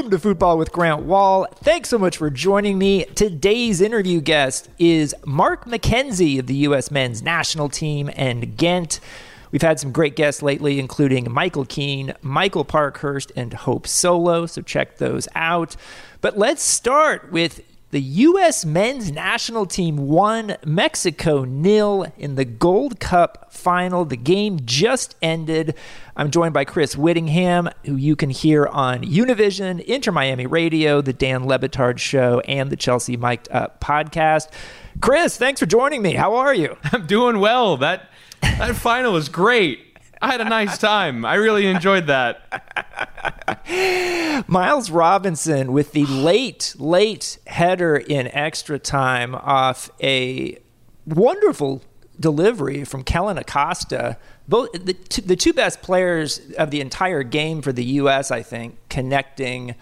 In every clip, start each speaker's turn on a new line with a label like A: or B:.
A: Welcome to Football with Grant Wahl. Thanks so much for joining me. Today's interview guest is Mark McKenzie of the U.S. men's national team and Ghent. We've had some great guests lately, including Michael Keane, Michael Parkhurst, and Hope Solo, so check those out. But let's start with the U.S. men's national team one Mexico nil in the Gold Cup final. The game just ended. I'm joined by Chris Wittyngham, who you can hear on Univision, Inter Miami Radio, the Dan Le Batard Show, and the Chelsea Mic'd Up podcast. Chris, thanks for joining me. How are you?
B: I'm doing well. That that final was great. I had a nice time. I really enjoyed that.
A: Miles Robinson with the late, late header in extra time off a wonderful delivery from Kellyn Acosta. Both the, two, the two best players of the entire game for the U.S., I think, connecting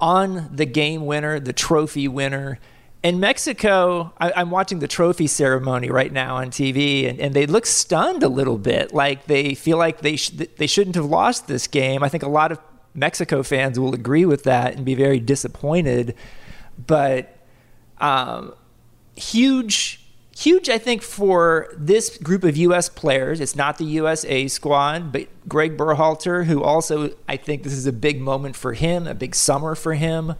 A: on the game winner, the trophy winner. In Mexico, I, am watching the trophy ceremony right now on TV, and, and, they look stunned a little bit. Like they feel like they sh- they shouldn't have lost this game. I think a lot of Mexico fans will agree with that and be very disappointed. But um, huge, huge, I think, for this group of U.S. players. It's not the USA squad, but Greg Berhalter, who also, I think this is a big moment for him, a big summer for him.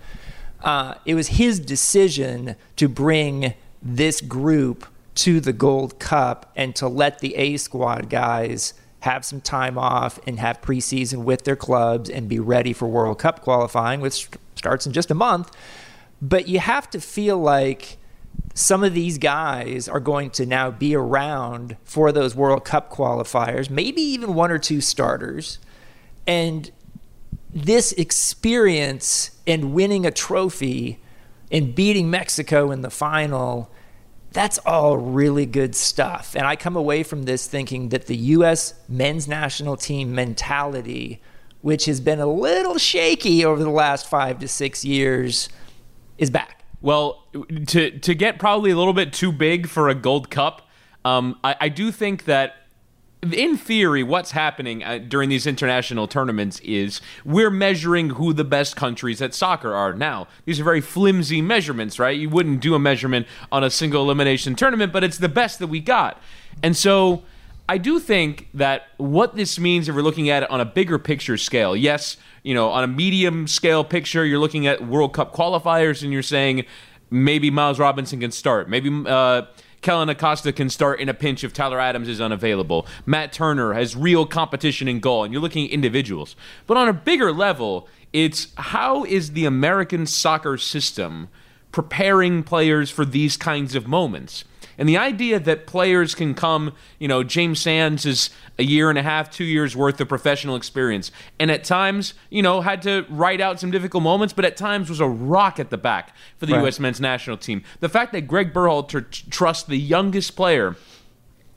A: Uh, it was his decision to bring this group to the Gold Cup and to let the A squad guys have some time off and have preseason with their clubs and be ready for World Cup qualifying, which starts in just a month. But you have to feel like some of these guys are going to now be around for those World Cup qualifiers, maybe even one or two starters. And this experience and winning a trophy and beating Mexico in the final that's all really good stuff. And I come away from this thinking that the U.S. men's national team mentality, which has been a little shaky over the last five to six years, is back.
B: Well, to to get probably a little bit too big for a Gold Cup, um, I, I do think that in theory, what's happening uh, during these international tournaments is we're measuring who the best countries at soccer are. Now, these are very flimsy measurements, right? You wouldn't do a measurement on a single elimination tournament, but it's the best that we got. And so I do think that what this means if we're looking at it on a bigger picture scale, yes, you know, on a medium scale picture, you're looking at World Cup qualifiers and you're saying maybe Miles Robinson can start. Maybe. Uh, Kellyn Acosta can start in a pinch if Tyler Adams is unavailable. Matt Turner has real competition in goal, and you're looking at individuals. But on a bigger level, it's how is the American soccer system preparing players for these kinds of moments? And the idea that players can come, you know, James Sands is a year and a half, two years worth of professional experience. And at times, you know, had to write out some difficult moments, but at times was a rock at the back for the right. U.S. men's national team. The fact that Greg Berhalter t- trusts the youngest player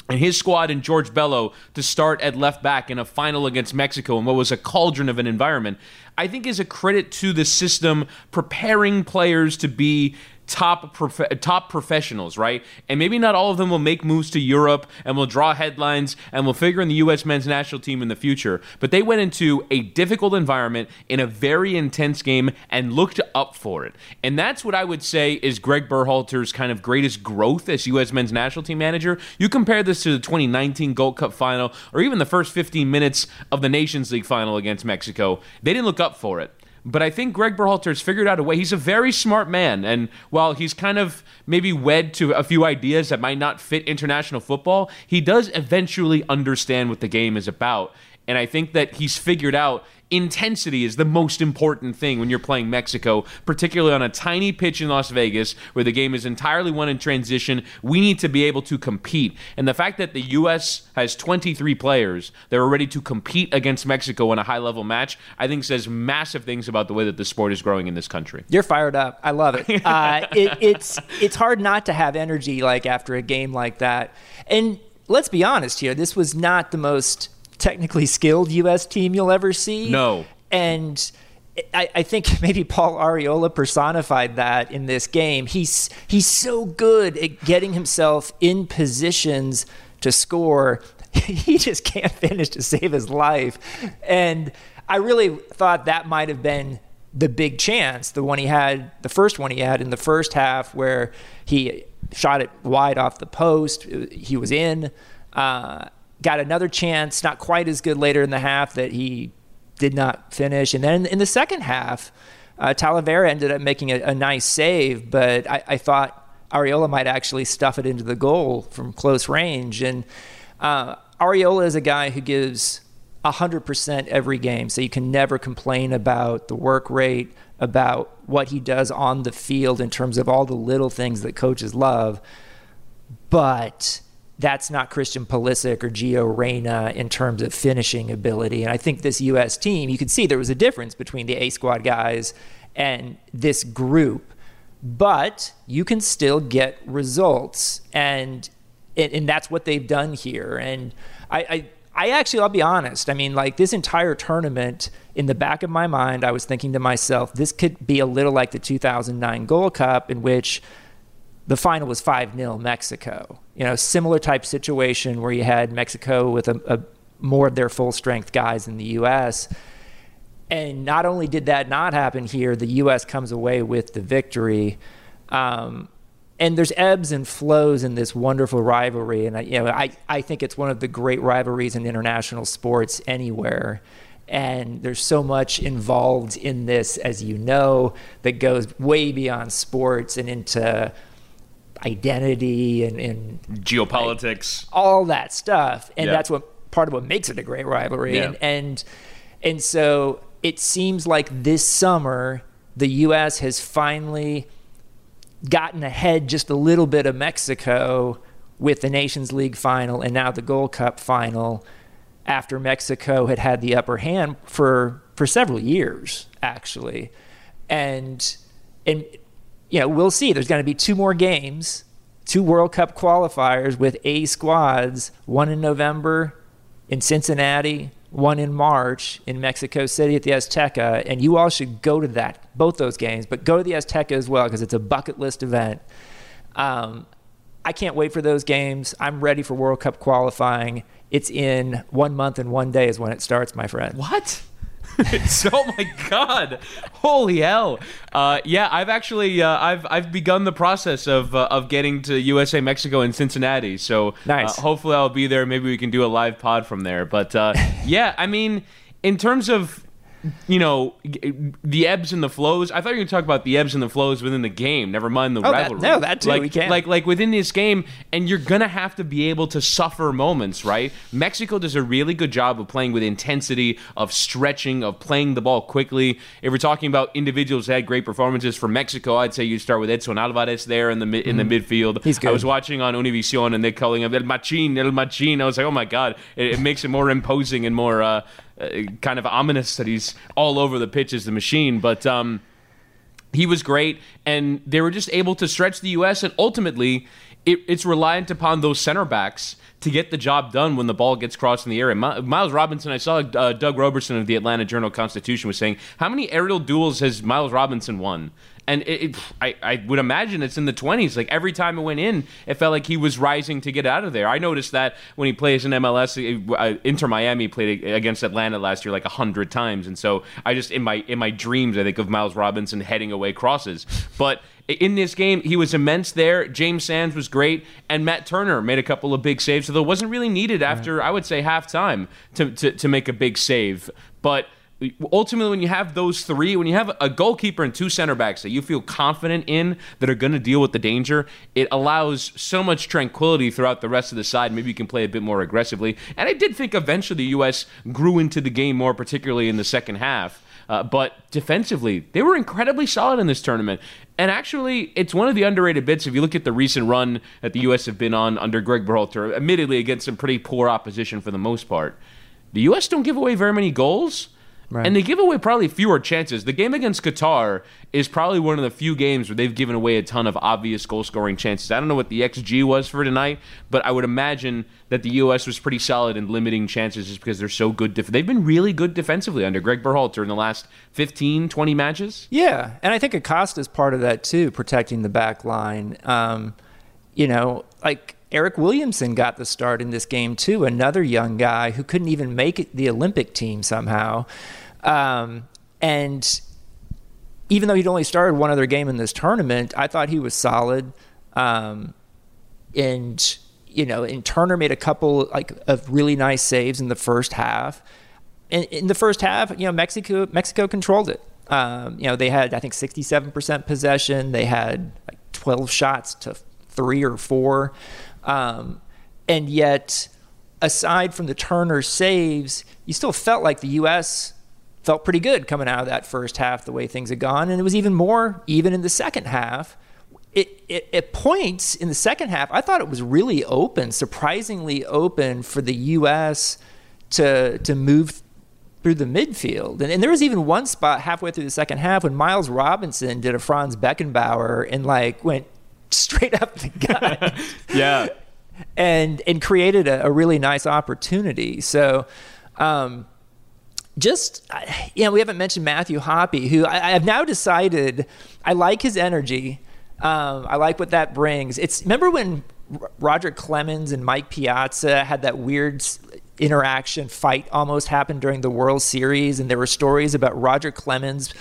B: and his squad and George Bello to start at left back in a final against Mexico in what was a cauldron of an environment, I think is a credit to the system preparing players to be top prof- top professionals, right? And maybe not all of them will make moves to Europe and will draw headlines and will figure in the U.S. men's national team in the future. But they went into a difficult environment in a very intense game and looked up for it. And that's what I would say is Greg Berhalter's kind of greatest growth as U.S. men's national team manager. You compare this to the 2019 Gold Cup final or even the first 15 minutes of the Nations League final against Mexico. They didn't look up for it. But I think Greg Berhalter's figured out a way. He's a very smart man, and while he's kind of maybe wed to a few ideas that might not fit international football, he does eventually understand what the game is about. And I think that he's figured out intensity is the most important thing when you're playing Mexico, particularly on a tiny pitch in Las Vegas where the game is entirely won in transition. We need to be able to compete. And the fact that the U.S. has 23 players that are ready to compete against Mexico in a high level match, I think says massive things about the way that the sport is growing in this country.
A: You're fired up. I love it. Uh, it it's, it's hard not to have energy like after a game like that. And let's be honest here, this was not the most technically skilled U.S. team you'll ever see.
B: No.
A: And I, I, think maybe Paul Arriola personified that in this game. He's he's so good at getting himself in positions to score. He just can't finish to save his life. And I really thought that might have been the big chance, the one he had, the first one he had in the first half, where he shot it wide off the post. He was in. Uh, got another chance, not quite as good later in the half that he did not finish. And then in the second half, uh, Talavera ended up making a, a nice save, but I, I, thought Arriola might actually stuff it into the goal from close range. And uh, Arriola is a guy who gives 100% every game, so you can never complain about the work rate, about what he does on the field in terms of all the little things that coaches love. But that's not Christian Pulisic or Gio Reyna in terms of finishing ability. And I think this U.S. team, you could see there was a difference between the A squad guys and this group, but you can still get results. And, and that's what they've done here. And I, I, I actually, I'll be honest. I mean, like this entire tournament, in the back of my mind, I was thinking to myself, this could be a little like the 2009 Gold Cup, in which the final was 5 0 Mexico. You know, similar type situation where you had Mexico with a, a more of their full strength guys in the U.S. And not only did that not happen here, the U.S. comes away with the victory. Um, and there's ebbs and flows in this wonderful rivalry. And I, you know, I, I think it's one of the great rivalries in international sports anywhere. And there's so much involved in this, as you know, that goes way beyond sports and into identity and, and
B: geopolitics,
A: like, all that stuff. And yeah. that's what part of what makes it a great rivalry. Yeah. And, and and so it seems like this summer the U.S. has finally gotten ahead just a little bit of Mexico with the Nations League final and now the Gold Cup final after Mexico had had the upper hand for for several years actually. And and you know, we'll see. There's going to be two more games, two World Cup qualifiers with A squads, one in November in Cincinnati, one in March in Mexico City at the Azteca, and you all should go to that, both those games, but go to the Azteca as well because it's a bucket list event. Um, I can't wait for those games. I'm ready for World Cup qualifying. It's in one month and one day is when it starts, my friend.
B: What? so, oh my god, holy hell! Uh, yeah, I've actually uh, I've I've begun the process of uh, of getting to USA, Mexico, and Cincinnati. So uh,
A: nice.
B: hopefully, I'll be there. Maybe we can do a live pod from there. But uh, yeah, I mean, in terms of you know the ebbs and the flows. I thought you were going to talk about the ebbs and the flows within the game. Never mind the
A: oh,
B: rivalry.
A: That, no, that too.
B: Like,
A: we can.
B: Like like within this game, and you're gonna have to be able to suffer moments, right? Mexico does a really good job of playing with intensity, of stretching, of playing the ball quickly. If we're talking about individuals that had great performances for Mexico, I'd say you start with Edson Alvarez there in the in the mm. midfield.
A: He's good.
B: I was watching on Univision and they're calling him El Machín, El Machín. I was like, oh my god, it, it makes it more imposing and more. Uh, uh, kind of ominous that he's all over the pitch as the machine. But um, he was great, and they were just able to stretch the U.S. and ultimately. It, it's reliant upon those center backs to get the job done when the ball gets crossed in the area. And Miles Robinson, I saw uh, Doug Roberson of the Atlanta Journal Constitution was saying, how many aerial duels has Miles Robinson won? And it, it, I, I would imagine it's in the 20s. Like every time it went in, it felt like he was rising to get out of there. I noticed that when he plays in MLS, uh, Inter Miami played against Atlanta last year like a hundred times, and so I just in my in my dreams I think of Miles Robinson heading away crosses, but. In this game, he was immense there. James Sands was great, and Matt Turner made a couple of big saves. So it wasn't really needed after, I would say, halftime to, to, to make a big save. But ultimately when you have those three when you have a goalkeeper and two center backs that you feel confident in that are going to deal with the danger it allows so much tranquility throughout the rest of the side maybe you can play a bit more aggressively and i did think eventually the us grew into the game more particularly in the second half uh, but defensively, they were incredibly solid in this tournament. And actually, it's one of the underrated bits. If you look at the recent run that the U.S. have been on under Greg Berhalter, admittedly against some pretty poor opposition for the most part, the U.S. don't give away very many goals. Right. And they give away probably fewer chances. The game against Qatar is probably one of the few games where they've given away a ton of obvious goal scoring chances. I don't know what the XG was for tonight, but I would imagine that the U.S. was pretty solid in limiting chances just because they're so good. Def- they've been really good defensively under Greg Berhalter in the last 15, 20 matches.
A: Yeah, and I think Acosta is part of that too, protecting the back line. Um, you know, like Eryk Williamson got the start in this game too, another young guy who couldn't even make the Olympic team somehow. Um, and even though he'd only started one other game in this tournament, I thought he was solid. Um, and you know, and Turner made a couple like of really nice saves in the first half. In the first half, you know, Mexico Mexico controlled it. Um, you know, they had I think 67% possession. They had like 12 shots to three or four, um, and yet, aside from the Turner saves, you still felt like the U.S. felt pretty good coming out of that first half, the way things had gone, and it was even more even in the second half it, it, at points in the second half, I thought it was really open, surprisingly open for the U.S. to to move through the midfield. And, and there was even one spot halfway through the second half when Miles Robinson did a Franz Beckenbauer and like went straight up the gut.
B: yeah.
A: And and created a, a really nice opportunity. So. Um, just you know, we haven't mentioned Matthew Hoppe, who I, I have now decided I like his energy. Um, I like what that brings. It's remember when Roger Clemens and Mike Piazza had that weird interaction fight almost happened during the World Series, and there were stories about Roger Clemens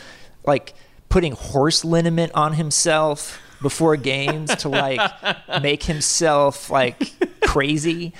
A: like putting horse liniment on himself before games to like make himself like crazy.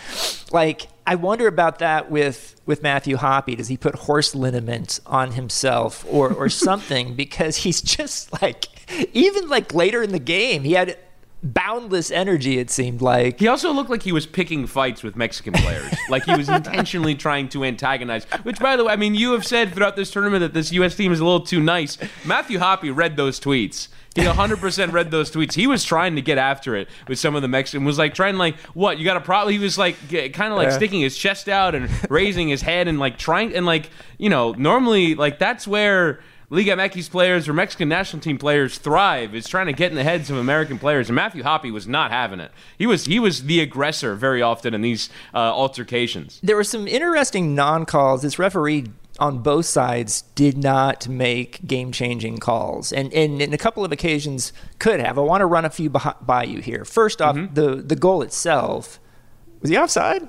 A: Like I wonder about that with with Matthew Hoppe. Does he put horse liniment on himself or or something? because he's just like even like later in the game, he had boundless energy it seemed like.
B: He also looked like he was picking fights with mexican players. Like he was intentionally trying to antagonize. Which by the way i mean you have said throughout this tournament that this us team is a little too nice. Matthew Hoppe read those tweets he 100% read those tweets. He was trying to get after it with some of the Mexican. Was like trying like what you got a problem. He was like kind of like yeah. sticking his chest out and raising his head and like trying and like you know normally like that's where Liga MX players or Mexican national team players thrive is trying to get in the heads of American players. And Matthew Hoppe was not having it. He was he was the aggressor very often in these uh, altercations.
A: There were some interesting non calls. This referee on both sides did not make game changing calls, and, and in a couple of occasions could have. I want to run a few by you here. First off, mm-hmm. the the goal itself was he offside?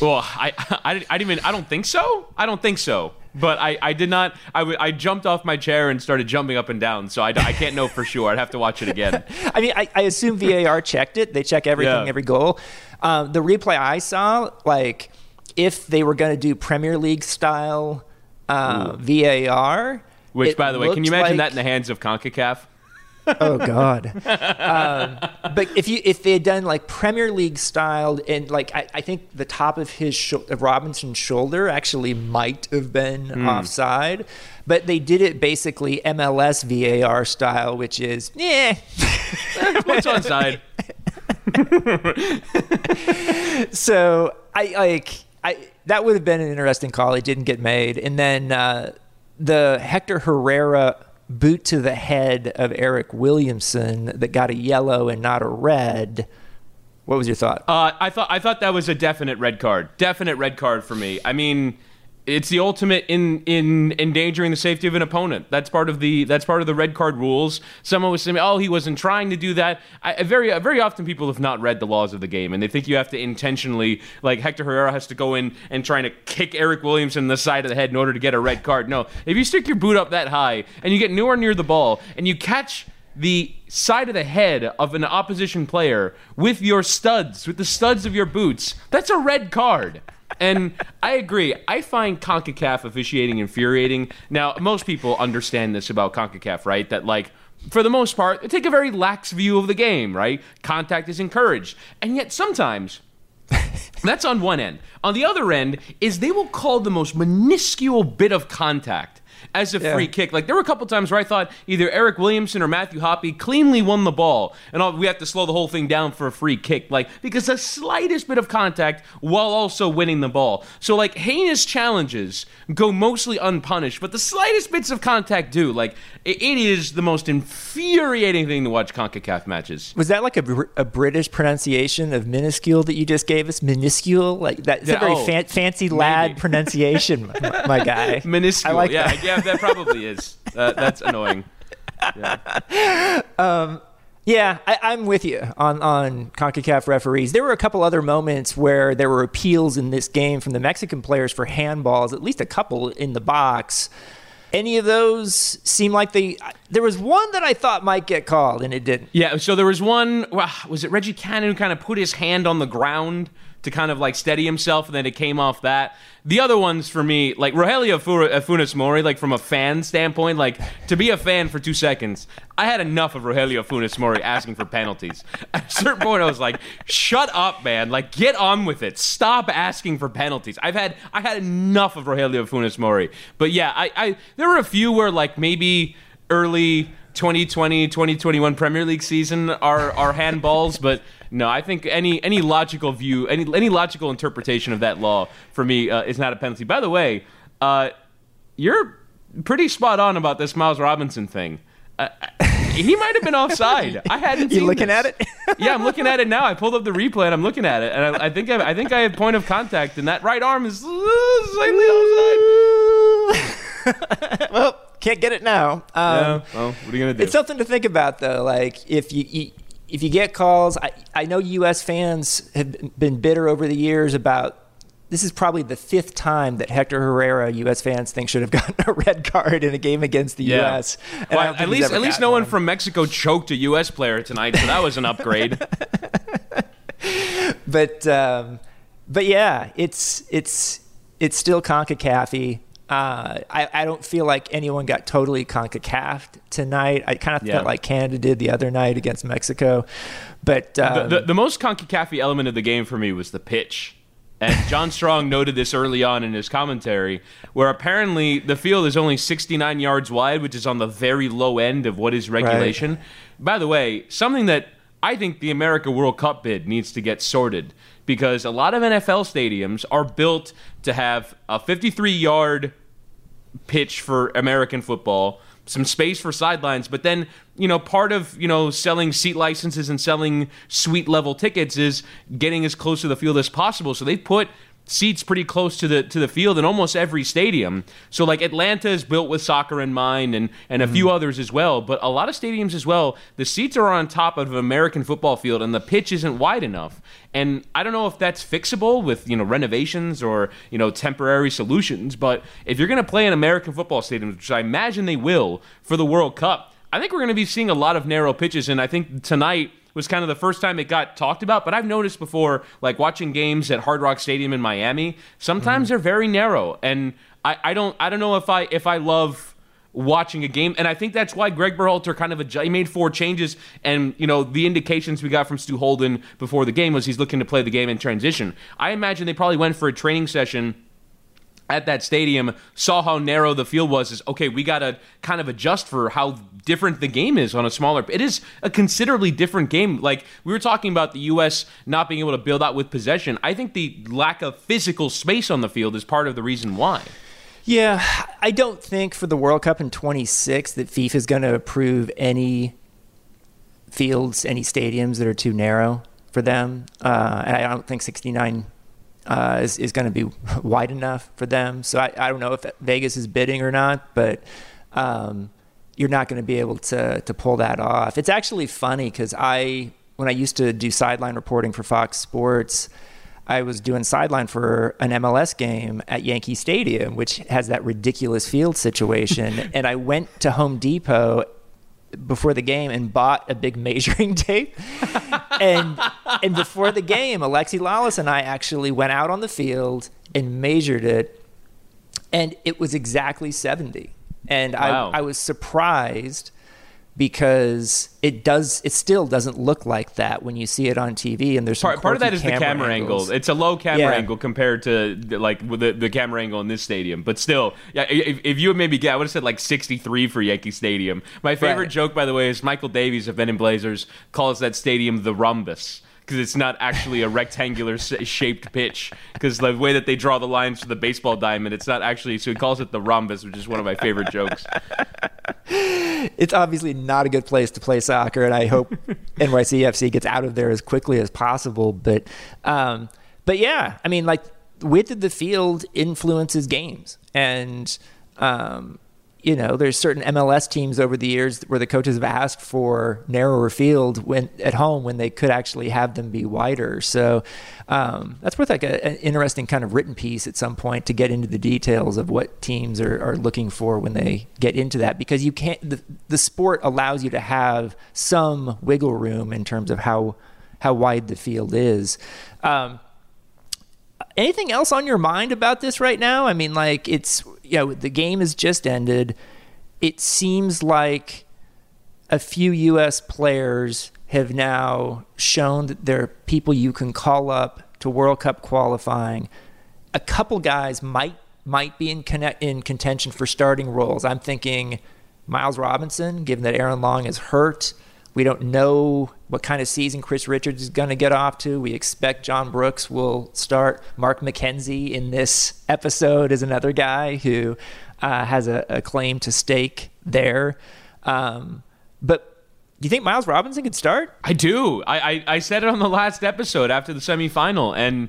B: Well, I, I, I didn't even, I don't think so. I don't think so. But I, I did not. I, w- I jumped off my chair and started jumping up and down. So I, I can't know for sure. I'd have to watch it again.
A: I mean, I, I assume VAR checked it. They check everything, yeah. every goal. Um, the replay I saw, like, if they were going to do Premier League style uh, VAR.
B: Which, by the way, can you imagine like, that in the hands of CONCACAF?
A: oh God! um, but if you if they had done like Premier League styled and like I, I think the top of his sh- of Robinson's shoulder actually might have been mm. offside, but they did it basically MLS VAR style, which is yeah,
B: what's onside.
A: so I like I that would have been an interesting call. It didn't get made, and then uh, the Hector Herrera boot to the head of Eryk Williamson that got a yellow and not a red. What was your thought?
B: Uh, I thought I thought that was a definite red card. Definite red card for me. I mean, it's the ultimate in in endangering the safety of an opponent. That's part of the that's part of the red card rules. Someone was saying, "Oh, he wasn't trying to do that." I, very uh, very often people have not read the laws of the game, and they think you have to intentionally, like Hector Herrera has to go in and trying to kick Eryk Williamson in the side of the head in order to get a red card. No, if you stick your boot up that high and you get nowhere near the ball and you catch the side of the head of an opposition player with your studs, with the studs of your boots, that's a red card and I agree. I find CONCACAF officiating infuriating. Now, most people understand this about CONCACAF, right? That, like, for the most part, they take a very lax view of the game, right? Contact is encouraged. And yet, sometimes, that's on one end. On the other end, is they will call the most minuscule bit of contact as a yeah. free kick. Like there were a couple times where I thought either Eryk Williamson or Matthew Hoppe cleanly won the ball, and all, we have to slow the whole thing down for a free kick. Like because the slightest bit of contact while also winning the ball. So like heinous challenges go mostly unpunished, but the slightest bits of contact do. Like it, it is the most infuriating thing to watch Concacaf matches.
A: Was that like a, a British pronunciation of minuscule that you just gave us? Minuscule, like that's yeah, a very oh, fan, fancy lad maybe. pronunciation, my, my, guy.
B: Minuscule, I like yeah, that. yeah, that probably is. Uh, that's annoying.
A: Yeah. Um, yeah, I, am with you on on Concacaf referees. There were a couple other moments where there were appeals in this game from the Mexican players for handballs, at least a couple in the box any of those seem like they? There was one that I thought might get called, and it didn't.
B: Yeah. So there was one. Well, was it Reggie Cannon who kind of put his hand on the ground to kind of like steady himself, and then it came off that. The other ones for me, like Rogelio Funes Mori, like from a fan standpoint, like to be a fan for two seconds, I had enough of Rogelio Funes Mori asking for penalties. At a certain point, I was like, "Shut up, man! Like, get on with it. Stop asking for penalties." I've had I had enough of Rogelio Funes Mori, but yeah, I, I there were a few where like maybe early 2020 2021 Premier League season are are handballs, but no, I think any any logical view, any any logical interpretation of that law for me uh, is not a penalty. By the way, uh, you're pretty spot on about this Miles Robinson thing. Uh, he might have been offside. I hadn't.
A: You looking
B: this.
A: at it?
B: yeah, I'm looking at it now. I pulled up the replay and I'm looking at it, and I, I think I, I, think I have point of contact, and that right arm is slightly
A: offside. well, can't get it now. Um,
B: yeah. Well, what are you gonna do?
A: It's something to think about, though. Like if you, you if you get calls, I, I know U.S. fans have been bitter over the years about this is probably the fifth time that Hector Herrera, U.S. fans think should have gotten a red card in a game against the
B: yeah.
A: U.S.
B: Well, at least, at least no one from Mexico choked a U.S. player tonight, so that was an upgrade.
A: but um, but yeah, it's it's it's still Concacaf. Uh, I, I don't feel like anyone got totally concacaf tonight. I kind of yeah. felt like Canada did the other night against Mexico. But
B: um, the, the, the, most concacaf element of the game for me was the pitch. And John Strong noted this early on in his commentary, where apparently the field is only 69 yards wide, which is on the very low end of what is regulation. Right. By the way, something that I think the America World Cup bid needs to get sorted because a lot of NFL stadiums are built to have a 53 yard pitch for American football, some space for sidelines, but then, you know, part of, you know, selling seat licenses and selling suite level tickets is getting as close to the field as possible. So they put seats pretty close to the to the field in almost every stadium. So like Atlanta is built with soccer in mind and and a mm-hmm. few others as well, but a lot of stadiums as well, the seats are on top of an American football field and the pitch isn't wide enough. And I don't know if that's fixable with, you know, renovations or, you know, temporary solutions, but if you're going to play in American football stadiums, which I imagine they will for the World Cup, I think we're going to be seeing a lot of narrow pitches and I think tonight was kind of the first time it got talked about. But I've noticed before, like watching games at Hard Rock Stadium in Miami, sometimes mm-hmm. they're very narrow, and I, I don't I don't know if I if I love watching a game. And I think that's why Greg Berhalter kind of adjust, he made four changes. And, you know, the indications we got from Stu Holden before the game was he's looking to play the game in transition. I imagine they probably went for a training session at that stadium saw how narrow the field was is okay we got to kind of adjust for how different the game is on a smaller it is a considerably different game. Like we were talking about the US not being able to build out with possession. I think the lack of physical space on the field is part of the reason why.
A: Yeah I don't think for the World Cup in 26 that FIFA is going to approve any fields any stadiums that are too narrow for them. Uh, and I don't think 69 uh, is, is going to be wide enough for them. So I, I don't know if Vegas is bidding or not, but um, you're not going to be able to to pull that off. It's actually funny because I when I used to do sideline reporting for Fox Sports. I was doing sideline for an MLS game at Yankee Stadium, which has that ridiculous field situation. and I went to Home Depot before the game and bought a big measuring tape. And and before the game, Alexi Lalas and I actually went out on the field and measured it, and it was exactly seventy. And wow. I I was surprised because it does it still doesn't look like that when you see it on TV and there's
B: part, part of that is
A: the
B: camera angle. it's a low camera yeah. angle compared to like the, the camera angle in this stadium. But still yeah if, if you had maybe get I would have said like 63 for Yankee Stadium. My favorite right. joke by the way is Michael Davies of Men in Blazers calls that stadium the rhombus because it's not actually a rectangular shaped pitch. Because the way that they draw the lines for the baseball diamond, it's not actually. So he calls it the rhombus, which is one of my favorite jokes.
A: It's obviously not a good place to play soccer, and I hope NYCFC gets out of there as quickly as possible. But, um, but yeah, I mean, like width of the field influences games, and um, you know, there's certain MLS teams over the years where the coaches have asked for narrower field when at home when they could actually have them be wider. So um, that's worth like a, an interesting kind of written piece at some point to get into the details of what teams are, are looking for when they get into that because you can't the, the sport allows you to have some wiggle room in terms of how how wide the field is. Um, anything else on your mind about this right now? I mean, like it's you know the game has just ended. It seems like a few U.S. players have now shown that there are people you can call up to World Cup qualifying. A couple guys might might be in connect, in contention for starting roles. I'm thinking Miles Robinson, given that Aaron Long is hurt. We don't know what kind of season Chris Richards is going to get off to. We expect John Brooks will start. Mark McKenzie in this episode is another guy who uh, has a, a, claim to stake there. Um, but do you think Miles Robinson could start?
B: I do. I, I, I said it on the last episode after the semifinal, and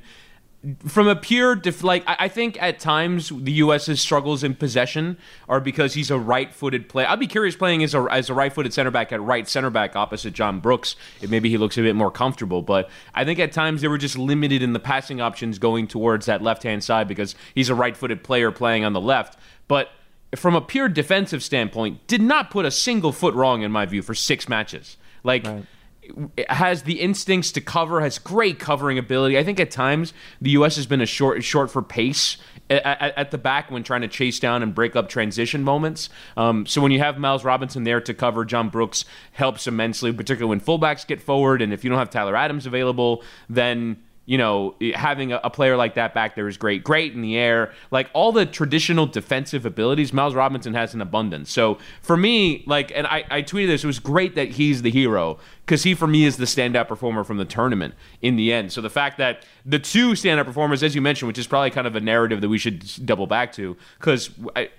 B: from a pure def- like I think at times the U.S.'s struggles in possession are because he's a right-footed player. I'd be curious playing as a as a right-footed center back at right center back opposite John Brooks. If maybe he looks a bit more comfortable, but I think at times they were just limited in the passing options going towards that left-hand side because he's a right-footed player playing on the left. But from a pure defensive standpoint, did not put a single foot wrong in my view for six matches. Like. Right has the instincts to cover, has great covering ability. I think at times the U.S. has been a short short for pace at, at, at the back when trying to chase down and break up transition moments. Um, so when you have Miles Robinson there to cover, John Brooks helps immensely, particularly when fullbacks get forward. And if you don't have Tyler Adams available, then you know, having a, player like that back there is great. Great in the air. Like all the traditional defensive abilities, Miles Robinson has an abundance. So for me, like, and I, I tweeted this, it was great that he's the hero because he, for me, is the standout performer from the tournament in the end. So the fact that the two standout performers, as you mentioned, which is probably kind of a narrative that we should double back to because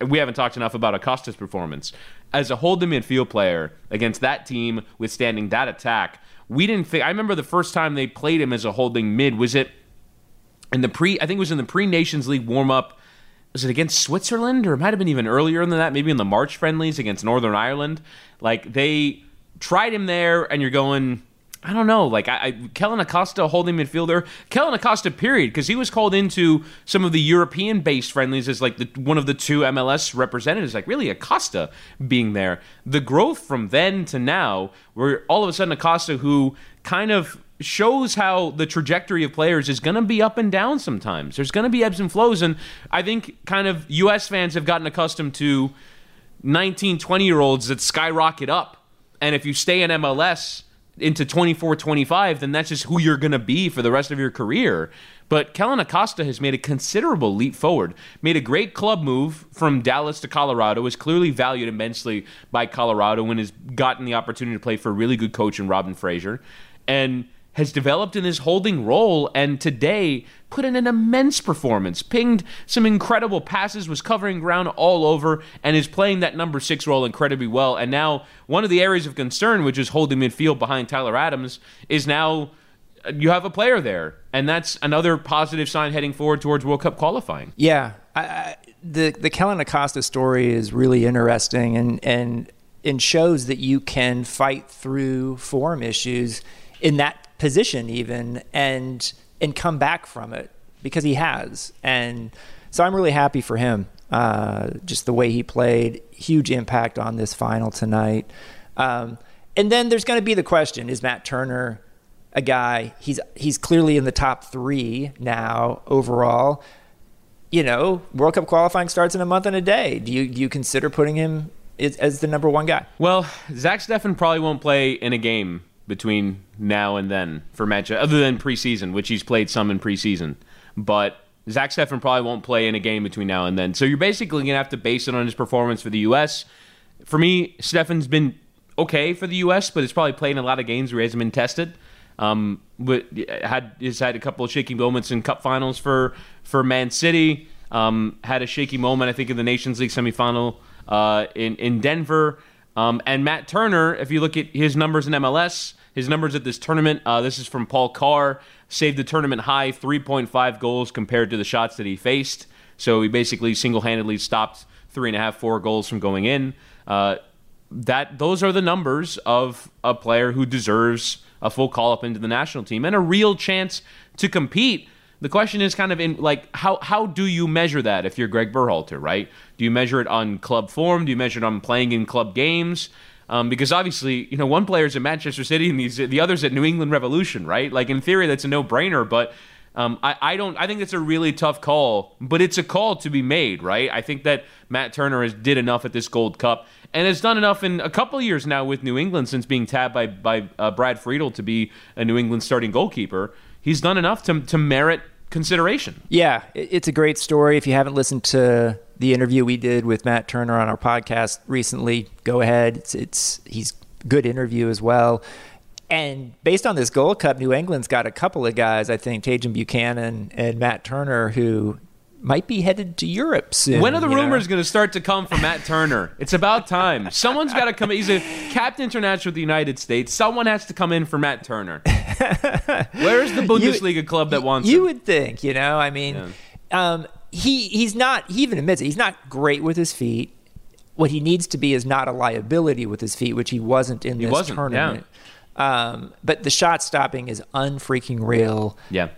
B: we haven't talked enough about Acosta's performance. As a holding midfield player against that team withstanding that attack, we didn't think. I remember the first time they played him as a holding mid. Was it in the pre? I think it was in the pre Nations League warm up. Was it against Switzerland or it might have been even earlier than that? Maybe in the March friendlies against Northern Ireland. Like they tried him there, and you're going I don't know. Like I, I Kellyn Acosta holding midfielder, Kellyn Acosta period, because he was called into some of the European-based friendlies as like the, one of the two MLS representatives. Like really, Acosta being there. The growth from then to now, where all of a sudden Acosta, who kind of shows how the trajectory of players is going to be up and down sometimes. There's going to be ebbs and flows, and I think kind of U.S. fans have gotten accustomed to 19, 20 year olds that skyrocket up, and if you stay in MLS into 24 25, then that's just who you're going to be for the rest of your career. But Kellyn Acosta has made a considerable leap forward, made a great club move from Dallas to Colorado, is clearly valued immensely by Colorado and has gotten the opportunity to play for a really good coach in Robin Fraser. And has developed in his holding role and today put in an immense performance, pinged some incredible passes, was covering ground all over, and is playing that number six role incredibly well. And now, one of the areas of concern, which is holding midfield behind Tyler Adams, is now uh, you have a player there. And that's another positive sign heading forward towards World Cup qualifying.
A: Yeah. I, the, the Kellyn Acosta story is really interesting and, and, and shows that you can fight through form issues in that position even and and come back from it because he has. And so I'm really happy for him uh, just the way he played. Huge impact on this final tonight. Um, and then there's going to be the question is Matt Turner a guy? He's he's clearly in the top three now overall. You know World Cup qualifying starts in a month and a day. Do you do you consider putting him as the number one guy?
B: Well Zach Steffen probably won't play in a game between now and then for match other than preseason, which he's played some in preseason. But Zach Steffen probably won't play in a game between now and then. So you're basically gonna have to base it on his performance for the U.S. For me, Steffen's been okay for the U.S., but he's probably played in a lot of games where he hasn't been tested. Um, but had has had a couple of shaky moments in Cup finals for for Man City. Um, had a shaky moment, I think, in the Nations League semifinal uh, in in Denver. Um, and Matt Turner, if you look at his numbers in MLS, his numbers at this tournament, uh, this is from Paul Carr, saved the tournament high 3.5 goals compared to the shots that he faced. So he basically single handedly stopped three and a half, four goals from going in. Uh, that those are the numbers of a player who deserves a full call up into the national team and a real chance to compete. The question is kind of in like how how do you measure that if you're Greg Berhalter, right? Do you measure it on club form? Do you measure it on playing in club games? Um, because obviously, you know, one player's at Manchester City and these, the other's at New England Revolution, right? Like in theory, that's a no-brainer, but um, I, I don't. I think it's a really tough call, but it's a call to be made, right? I think that Matt Turner has did enough at this Gold Cup and has done enough in a couple years now with New England since being tabbed by by uh, Brad Friedel to be a New England starting goalkeeper. He's done enough to to merit consideration.
A: Yeah, it's a great story. If you haven't listened to the interview we did with Matt Turner on our podcast recently, go ahead. It's, it's he's good interview as well. And based on this Gold Cup, New England's got a couple of guys, I think, Tajon Buchanan and Matt Turner, who might be headed to Europe soon.
B: When are the rumors going to start to come from Matt Turner? It's about time. Someone's got to come. He's a captain international with the United States. Someone has to come in for Matt Turner. Where's the Bundesliga you, club that wants
A: you
B: him?
A: would think, you know. I mean, yeah. um, he he's not. He even admits it. He's not great with his feet. What he needs to be is not a liability with his feet, which he wasn't in this tournament. Yeah. Um, but the shot stopping is unfreaking real.
B: Yeah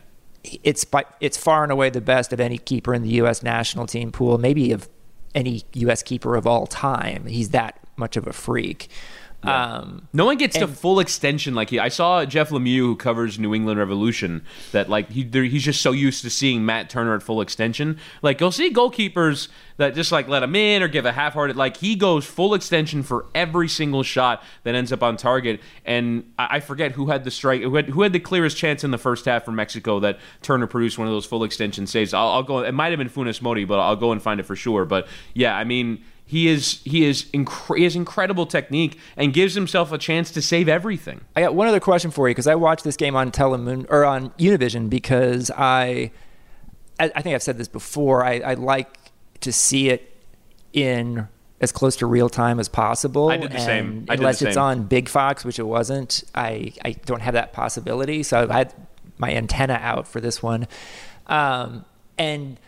A: it's by, it's far and away the best of any keeper in the U.S. national team pool, maybe of any U.S. keeper of all time. He's that much of a freak.
B: Yeah. Um, no one gets and, to full extension like he. I saw Jeff Lemieux, who covers New England Revolution, that like he he's just so used to seeing Matt Turner at full extension. Like you'll see goalkeepers that just like let him in or give a half-hearted. Like he goes full extension for every single shot that ends up on target. And I, I forget who had the strike, who had, who had the clearest chance in the first half for Mexico that Turner produced one of those full extension saves. I'll, I'll go. It might have been Funes Mori, but I'll go and find it for sure. But yeah, I mean he is he is inc- he has incredible technique and gives himself a chance to save everything.
A: I got one other question for you because I watched this game on Telemoon or on Univision because I I, I think I've said this before. I, I, like to see it in as close to real time as possible.
B: I did the same.
A: I unless it's on Big Fox, which it wasn't, I I don't have that possibility. So I had my antenna out for this one, um, and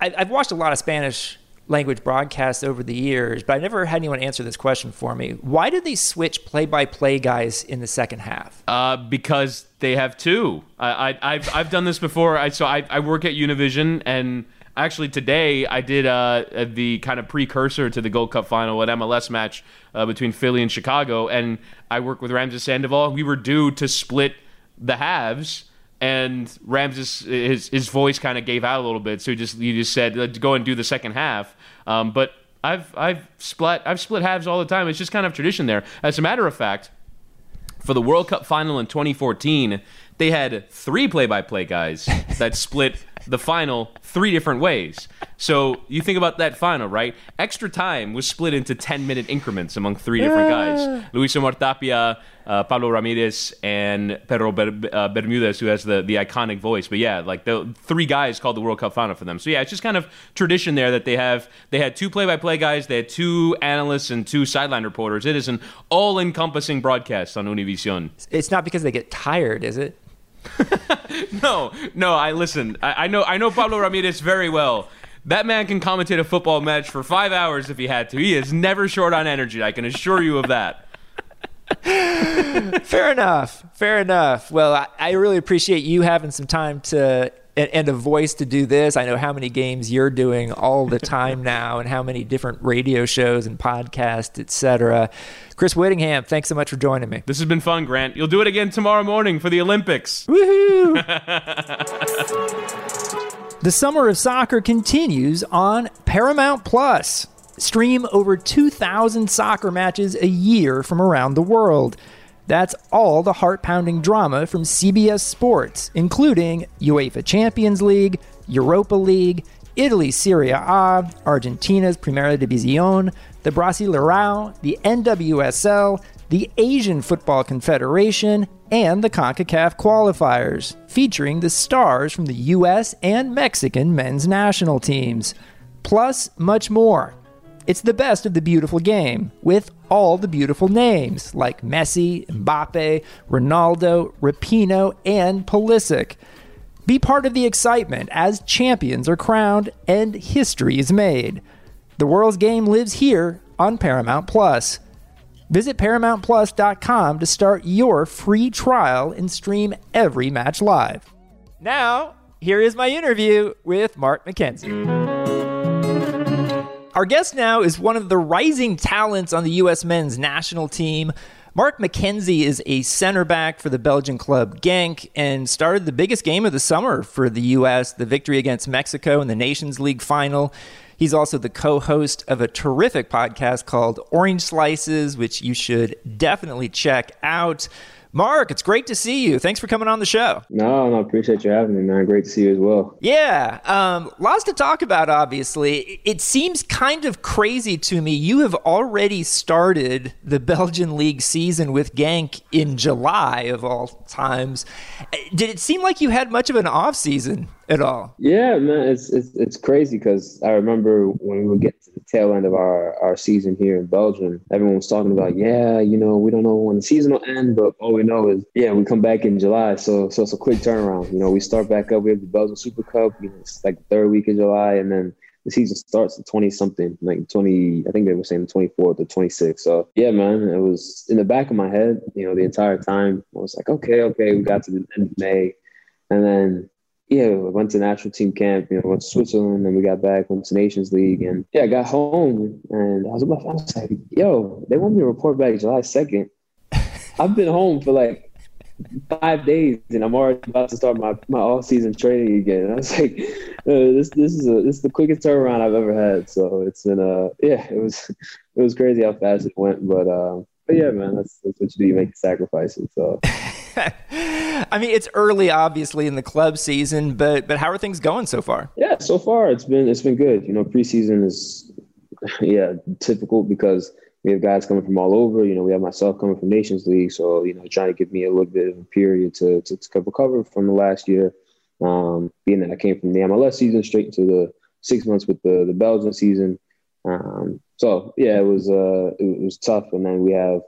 A: I, I've watched a lot of Spanish language broadcasts over the years, but I never had anyone answer this question for me. Why did they switch play-by-play guys in the second half?
B: Uh, because they have two. I, I, have I've done this before. I so I, I work at Univision, and actually today I did uh, the kind of precursor to the Gold Cup final, an MLS match uh, between Philly and Chicago, and I work with Ramses Sandoval. We were due to split the halves and Ramses his his voice kind of gave out a little bit, so he just he just said go and do the second half. Um, but I've I've split I've split halves all the time. It's just kind of tradition there. As a matter of fact, for the World Cup final in 2014, they had three play-by-play guys that split the final three different ways. So you think about that final, right? Extra time was split into 10 minute increments among three different guys Luis Omar Tapia, uh, Pablo Ramirez, and Pedro Ber- uh, Bermudez, who has the, the iconic voice. But yeah, like the three guys called the World Cup final for them. So yeah, it's just kind of tradition there that they have. They had two play by play guys, they had two analysts, and two sideline reporters. It is an all encompassing broadcast on Univision.
A: It's not because they get tired, is it?
B: no, no. I listen. I, I, know. I know Pablo Ramirez very well. That man can commentate a football match for five hours if he had to. He is never short on energy. I can assure you of that.
A: Fair enough. Fair enough. Well, I, I really appreciate you having some time to and, and, a voice to do this. I know how many games you're doing all the time now, and how many different radio shows and podcasts, etc. Chris Wittyngham, thanks so much for joining me.
B: This has been fun, Grant. You'll do it again tomorrow morning for the Olympics.
A: Woohoo! the summer of soccer continues on Paramount Plus. Stream over 2,000 soccer matches a year from around the world. That's all the heart pounding drama from CBS Sports, including UEFA Champions League, Europa League, Italy's Serie A, Argentina's Primera División, the Brasileirão, the NWSL, the Asian Football Confederation, and the CONCACAF qualifiers, featuring the stars from the US and Mexican men's national teams. Plus, much more. It's the best of the beautiful game, with all the beautiful names like Messi, Mbappe, Ronaldo, Rapinoe, and Pulisic. Be part of the excitement as champions are crowned and history is made. The world's game lives here on Paramount Plus. Visit ParamountPlus.com to start your free trial and stream every match live. Now, here is my interview with Mark McKenzie. Our guest now is one of the rising talents on the U.S. men's national team. Mark McKenzie is a center back for the Belgian club Genk and started the biggest game of the summer for the U.S., the victory against Mexico in the Nations League final. He's also the co host of a terrific podcast called Orange Slices, which you should definitely check out. Mark, it's great to see you. Thanks for coming on the show.
C: No, no, appreciate you having me, man. Great to see you as well.
A: Yeah, um, lots to talk about, obviously. It seems kind of crazy to me. You have already started the Belgian League season with Genk in July, of all times. Did it seem like you had much of an off season at all?
C: Yeah, man, it's it's, it's crazy because I remember when we would get to the tail end of our, our season here in Belgium, everyone was talking about, yeah, you know, we don't know when the season will end, but all we know is, yeah, we come back in July, so so it's a quick turnaround. You know, we start back up. We have the Belgian Super Cup. You know, it's like the third week of July, and then the season starts at 20 something, like 20, I think they were saying the 24th or 26th. So yeah, man, it was in the back of my head, you know, the entire time. I was like, okay, okay, we got to the end of May. And then yeah, we went to national team camp, you know, went to Switzerland, and we got back, went to Nations League, and yeah, I got home, and I was, I was like, yo, they want me to report back July 2nd. I've been home for like five days, and I'm already about to start my, my off season training again. And I was like, uh, this this is a, this is the quickest turnaround I've ever had. So it's been uh yeah, it was it was crazy how fast it went, but uh, but yeah, man, that's that's what you do. You make the sacrifices. So.
A: I mean, it's early, obviously, in the club season, but but how are things going so far?
C: Yeah, so far it's been it's been good. You know, preseason is yeah difficult because we have guys coming from all over. You know, we have myself coming from Nations League, so you know, trying to give me a little bit of a period to to, to recover from the last year. Um, being that I came from the MLS season straight into the six months with the the Belgian season. Um, so yeah, it was uh, it was tough, and then we have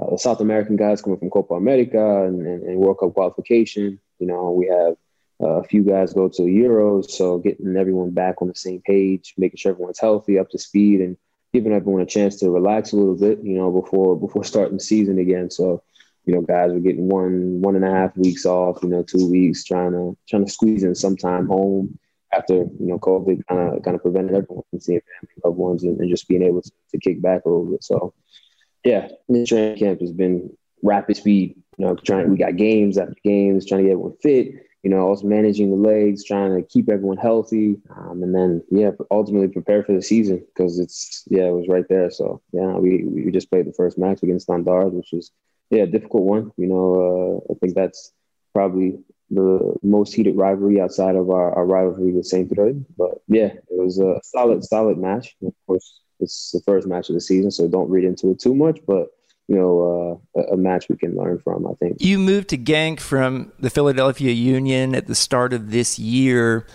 C: uh, South American guys coming from Copa America and, and, and, World Cup qualification. You know, we have uh, a few guys go to Euros, so getting everyone back on the same page, making sure everyone's healthy, up to speed, and giving everyone a chance to relax a little bit. You know, before before starting the season again. So, you know, guys were getting one one and a half weeks off. You know, two weeks trying to trying to squeeze in some time home after you know COVID kind of kind of prevented everyone from seeing family loved ones and, and just being able to, to kick back a little bit. So yeah, this training camp has been rapid speed. You know, trying we got games after games, trying to get everyone fit. You know, also managing the legs, trying to keep everyone healthy, um, and then yeah, ultimately prepare for the season because it's yeah, it was right there. So yeah, we we just played the first match against Standard, which was yeah, a difficult one. You know, uh, I think that's probably the most heated rivalry outside of our, our rivalry with Saint Troy. But yeah, it was a solid, solid match. of course, it's the first match of the season, so don't read into it too much. But you know, uh, a, a match we can learn from. I think
A: you moved to Genk from the Philadelphia Union at the start of this year.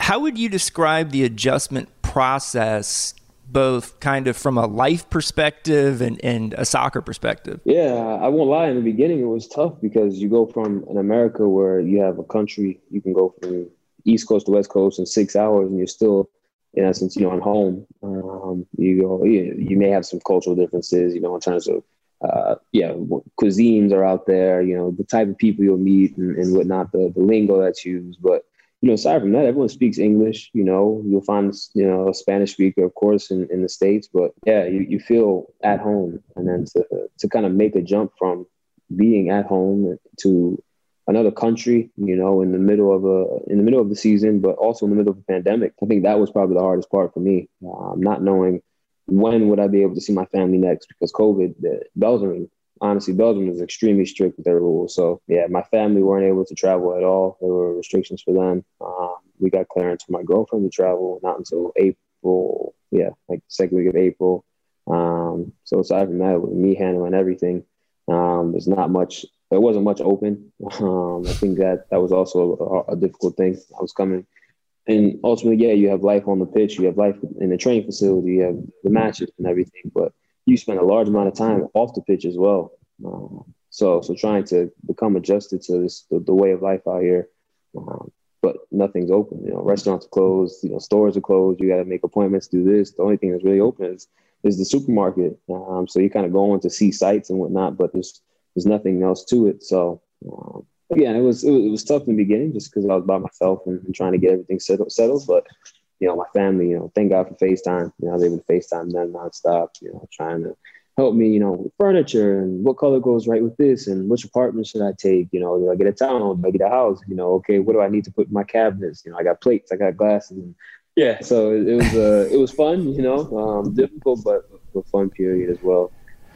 A: How would you describe the adjustment process both kind of from a life perspective and, and a soccer perspective?
C: Yeah, I won't lie. In the beginning, it was tough because you go from an America where you have a country, you can go from East Coast to West Coast in six hours, and you're still in essence, you know, at home. Um, you go, you, you, may have some cultural differences, you know, in terms of, uh, yeah, cuisines are out there, you know, the type of people you'll meet and, and whatnot, the, the lingo that's used. But, you know, aside from that, everyone speaks English, you know, you'll find, you know, a Spanish speaker, of course, in, in the States, but yeah, you, you feel at home. And then to, to kind of make a jump from being at home to another country, you know, in the middle of a in the middle of the season, but also in the middle of a pandemic. I think that was probably the hardest part for me, um, not knowing when would I be able to see my family next because COVID. The, Belgium, honestly, Belgium is extremely strict with their rules. So yeah, my family weren't able to travel at all. There were restrictions for them. Um, we got clearance for my girlfriend to travel not until April. Yeah, like second week of April. Um, so aside from that, with me handling everything, um, there's not much there wasn't much open. Um, I think that that was also a, a, difficult thing. I was coming, and ultimately, yeah, you have life on the pitch, you have life in the training facility, you have the matches and everything, but you spend a large amount of time off the pitch as well. Um, so, so trying to become adjusted to this the, the way of life out here. Um, but nothing's open. You know, restaurants are closed. You know, stores are closed. You got to make appointments. Do this. The only thing that's really open is is the supermarket. Um, so you're kind of go on to see sites and whatnot, but there's there's nothing else to it. So um, again, it was, it was, it was tough in the beginning just because I was by myself and, and, trying to get everything settled. Settled, but you know, my family, you know, thank God for FaceTime. You know, I was able to FaceTime them nonstop. You know, trying to help me, you know, with furniture and what color goes right with this and which apartment should I take? You know, do I get a townhome? Do I get a house? You know, okay, what do I need to put in my cabinets? You know, I got plates, I got glasses, and yeah, so it, it was uh, it was fun, you know, um, difficult but a fun period as well.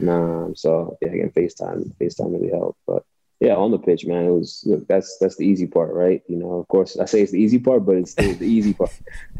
C: Um, so yeah, again, FaceTime, FaceTime really helped. But yeah, on the pitch, man, it was that's that's the easy part, right? You know, of course, I say it's the easy part, but it's the, the easy part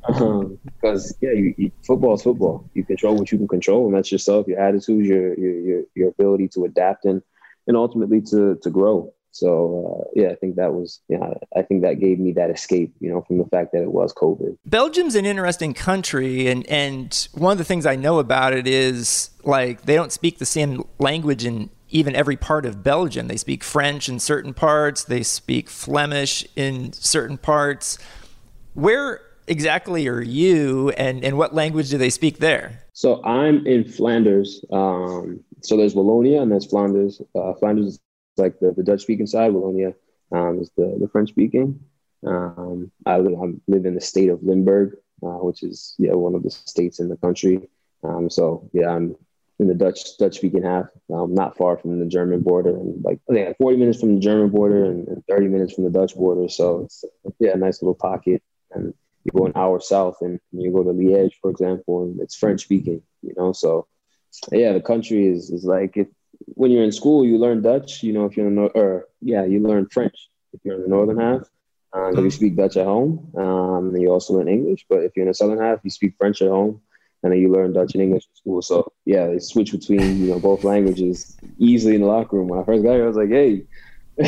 C: because um, yeah, you, you, football is football. You control what you can control, and that's yourself, your attitudes, your your your, your ability to adapt and and ultimately to to grow. So uh, yeah, I think that was yeah, I think that gave me that escape, you know, from the fact that it was COVID.
A: Belgium's an interesting country, and and one of the things I know about it is like they don't speak the same language in even every part of Belgium. They speak French in certain parts, they speak Flemish in certain parts. Where exactly are you, and and what language do they speak there?
C: So I'm in Flanders. Um, so there's Wallonia and there's Flanders. Uh, Flanders is like the, the Dutch speaking side. Wallonia um, is the, the French speaking. Um, I, live, I live in the state of Limburg, uh, which is yeah one of the states in the country. Um, so yeah, I'm in the Dutch Dutch speaking half, um, not far from the German border, and like I think 40 minutes from the German border and, and 30 minutes from the Dutch border. So it's yeah, a nice little pocket. And you go an hour south, and you go to Liège, for example, and it's French speaking. You know, so yeah, the country is is like if when you're in school, you learn Dutch. You know, if you're in the or yeah, you learn French if you're in the northern half. Um, you speak Dutch at home, um, and you also learn English. But if you're in the southern half, you speak French at home, and then you learn Dutch and English in school. So yeah, they switch between you know both languages easily in the locker room. When I first got here, I was like, hey.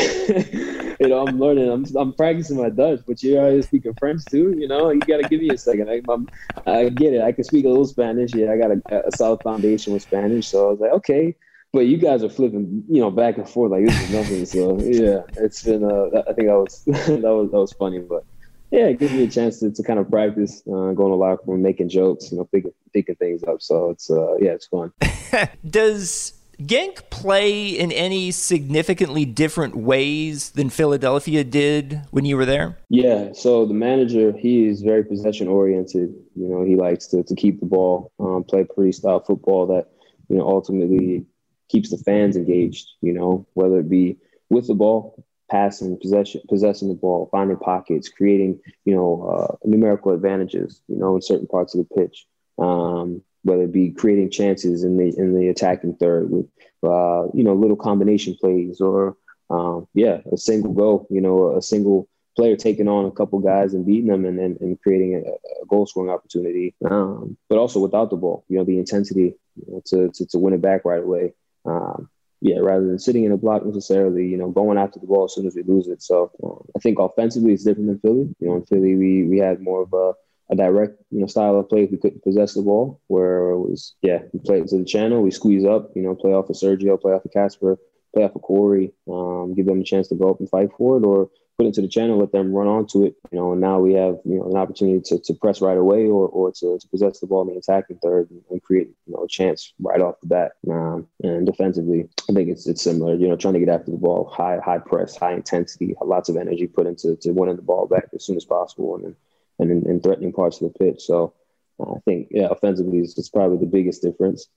C: you know, I'm learning. I'm I'm practicing my Dutch, but you're already speaking French too. You know, you got to give me a second. I, I'm, I get it. I can speak a little Spanish. Yeah, I got a, a solid foundation with Spanish. So I was like, okay, but you guys are flipping, you know, back and forth like this is nothing. So yeah, it's been. Uh, I think that was that was that was funny, but yeah, it gives me a chance to, to kind of practice, uh, going to locker room, making jokes, you know, thinking thinking things up. So it's uh, yeah, it's fun.
A: Does Genk play in any significantly different ways than Philadelphia did when you were there?
C: Yeah, so the manager, he is very possession oriented. You know, he likes to, to keep the ball, um, play pretty style football that, you know, ultimately keeps the fans engaged, you know, whether it be with the ball, passing, possession, possessing the ball, finding pockets, creating, you know, uh, numerical advantages, you know, in certain parts of the pitch. Um, whether it be creating chances in the in the attacking third with, uh, you know, little combination plays or, um, yeah, a single goal, you know, a single player taking on a couple guys and beating them and, and, and creating a, a goal scoring opportunity. Um, but also without the ball, you know, the intensity you know, to, to, to win it back right away. Um, yeah, rather than sitting in a block necessarily, you know, going after the ball as soon as we lose it. So um, I think offensively it's different than Philly. You know, in Philly we we had more of a, a direct, you know, style of play we couldn't possess the ball, where it was, yeah, we play it to the channel, we squeeze up, you know, play off of Sergio, play off of Kacper, play off of Cory, um, give them a chance to go up and fight for it, or put into the channel, let them run onto it, you know, and now we have, you know, an opportunity to, to press right away or, or to, to possess the ball in the attacking third and, and, create, you know, a chance right off the bat. Um, and defensively, I think it's, it's similar, you know, trying to get after the ball, high, high press, high intensity, lots of energy put into to winning the ball back as soon as possible and, and in threatening parts of the pitch. So uh, I think, yeah, offensively is, probably the biggest difference.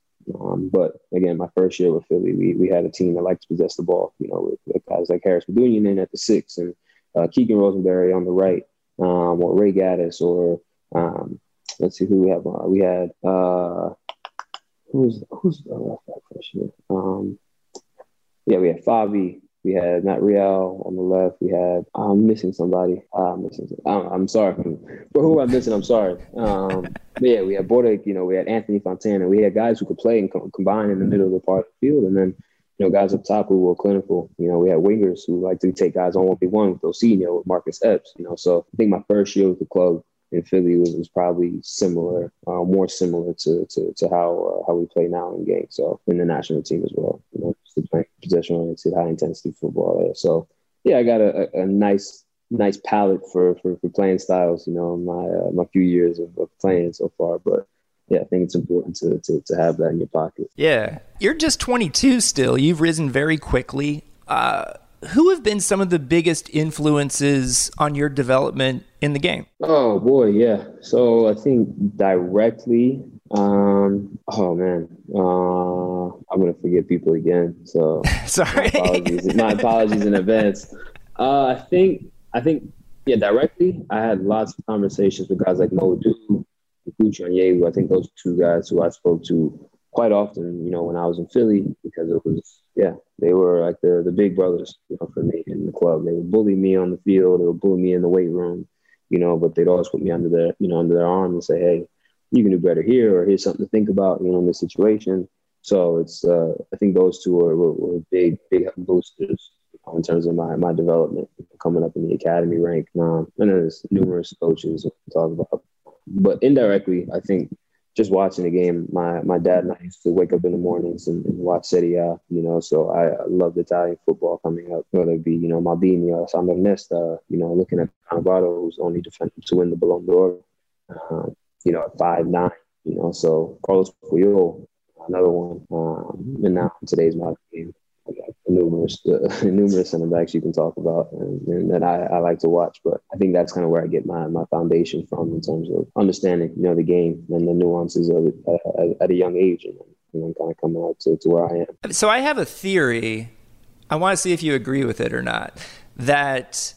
C: Um, but again, my first year with Philly, we, we had a team that liked to possess the ball, you know, with, with guys like Haris Medunjanin in at the six and uh, Keegan Rosenberry on the right, um, or Ray Gaddis, or um, let's see who we have. Uh, we had uh, who's who's the left back first year? Um, yeah, we had Fabi. We had Matt Real on the left. We had I'm missing somebody. Uh, I'm missing. I'm, I'm sorry for who I'm missing. I'm sorry. Um, yeah, we had Bodek. You know, we had Anthony Fontana. We had guys who could play and co- combine in the middle of the the field, and then you know, guys up top who were clinical. You know, we had wingers who like to take guys on one v one with Ilsinho, with Marcus Epps. You know, so I think my first year with the club in Philly was, was probably similar, uh, more similar to to, to how uh, how we play now in Genk. So in the national team as well. You know, playing possession oriented, high intensity football. So yeah, I got a, a nice nice palette for, for, for playing styles, you know, my, uh, my few years of, of playing so far. But yeah, I think it's important to, to, to have that in your pocket.
A: Yeah. You're just 22 still. You've risen very quickly. Uh, who have been some of the biggest influences on your development in the game?
C: Oh boy, yeah. So I think directly, um, oh man, uh, I'm gonna forget people again. So
A: sorry.
C: My apologies, my apologies in advance. Uh, I think, I think, yeah, directly, I had lots of conversations with guys like Mo Edu, Gucci Onyewu. I think those two guys who I spoke to quite often, you know, when I was in Philly, because it was, yeah, they were like the the big brothers, you know, for me in the club. They would bully me on the field, they would bully me in the weight room, you know, but they'd always put me under their, you know, under their arm and say, hey, you can do better here, or here's something to think about, you know, in this situation. So it's, uh, I think those two were, were, were big, big boosters in terms of my, my development coming up in the academy rank. Um, and there's numerous coaches to talk about. But indirectly, I think just watching the game, my my dad and I used to wake up in the mornings and, and watch Serie A, you know, so I, loved Italian football coming up, whether it be, you know, Maldini or Sandro Nesta, you know, looking at Cannavaro, who's only defending to win the Ballon d'Or, uh, you know, at five nine, you know, so Carlos Puyol, another one, um, and now today's modern game numerous uh, numerous center backs you can talk about and, and that I, I, like to watch. But I think that's kind of where I get my, my foundation from in terms of understanding you know the game and the nuances of it at, at a young age and, and then kind of coming out to, to where I am.
A: So I have a theory. I want to see if you agree with it or not. That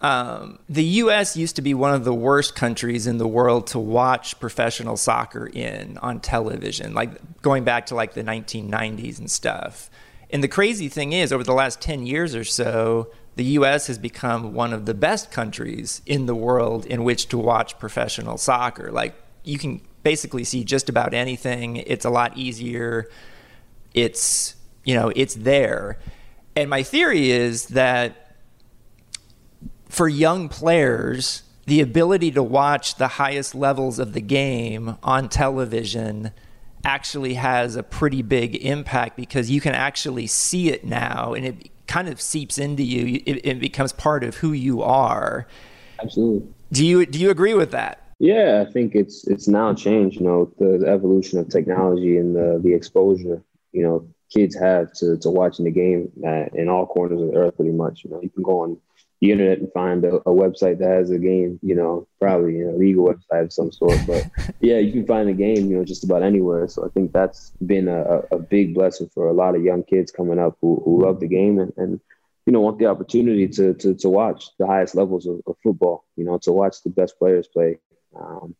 A: um, the U.S. used to be one of the worst countries in the world to watch professional soccer in on television, like going back to like the 1990s and stuff. And the crazy thing is, over the last 10 years or so, the US has become one of the best countries in the world in which to watch professional soccer. Like, you can basically see just about anything. It's a lot easier. It's, you know, it's there. And my theory is that for young players, the ability to watch the highest levels of the game on television actually has a pretty big impact because you can actually see it now and it kind of seeps into you. It, it becomes part of who you are.
C: Absolutely.
A: Do you do you agree with that?
C: Yeah, I think it's it's now changed. You know, the, the evolution of technology and the the exposure. You know, kids have to to watching the game in all corners of the earth, pretty much. You know, you can go on the internet and find a, a, website that has a game, you know, probably an illegal website of some sort. But yeah, you can find a game, you know, just about anywhere. So I think that's been a, a big blessing for a lot of young kids coming up who, who love the game and, and you know want the opportunity to to, to watch the highest levels of, of football. You know, to watch the best players play. Um,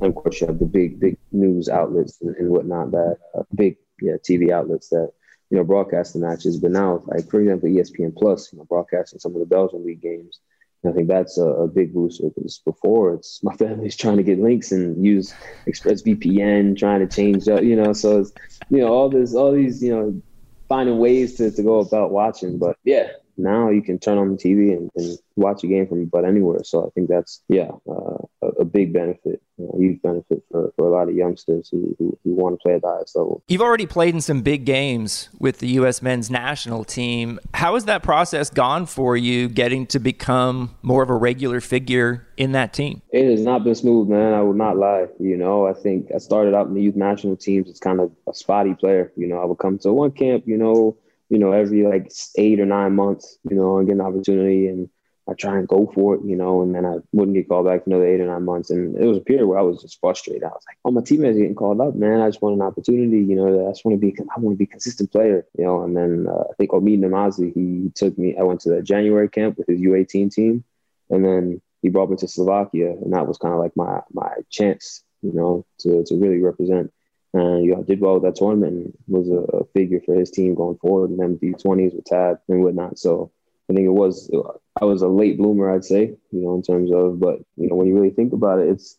C: and of course, you have the big big news outlets and, and whatnot that uh, big yeah TV outlets that you know, broadcasting matches. But now, like for example, ESPN Plus, you know, broadcasting some of the Belgian league games. I think that's a, a big boost because before it's my family's trying to get links and use ExpressVPN, trying to change up, you know, so it's, you know, all this, all these, you know, finding ways to, to go about watching. But yeah, now you can turn on the TV and, and watch a game from about anywhere. So I think that's, yeah, uh, a, a, big benefit, a huge benefit for, for a lot of youngsters who, who, who, want to play at the highest level.
A: You've already played in some big games with the U.S. men's national team. How has that process gone for you getting to become more of a regular figure in that team?
C: It has not been smooth, man. I will not lie. You know, I think I started out in the youth national teams as kind of a spotty player. You know, I would come to one camp, you know, you know, every like eight or nine months, you know, and get an opportunity and I try and go for it, you know, and then I wouldn't get called back for another eight or nine months. And it was a period where I was just frustrated. I was like, oh, my teammates are getting called up, man. I just want an opportunity, you know, I just want to be, I want to be a consistent player, you know. And then uh, I think Omid Namazi, he took me, I went to the January camp with his U18 team. And then he brought me to Slovakia. And that was kind of like my, my chance, you know, to, to really represent and you know, did well with that tournament was a, a, figure for his team going forward then U20s with Tab and whatnot. So I think it was I was a late bloomer, I'd say, you know, in terms of, but you know, when you really think about it, it's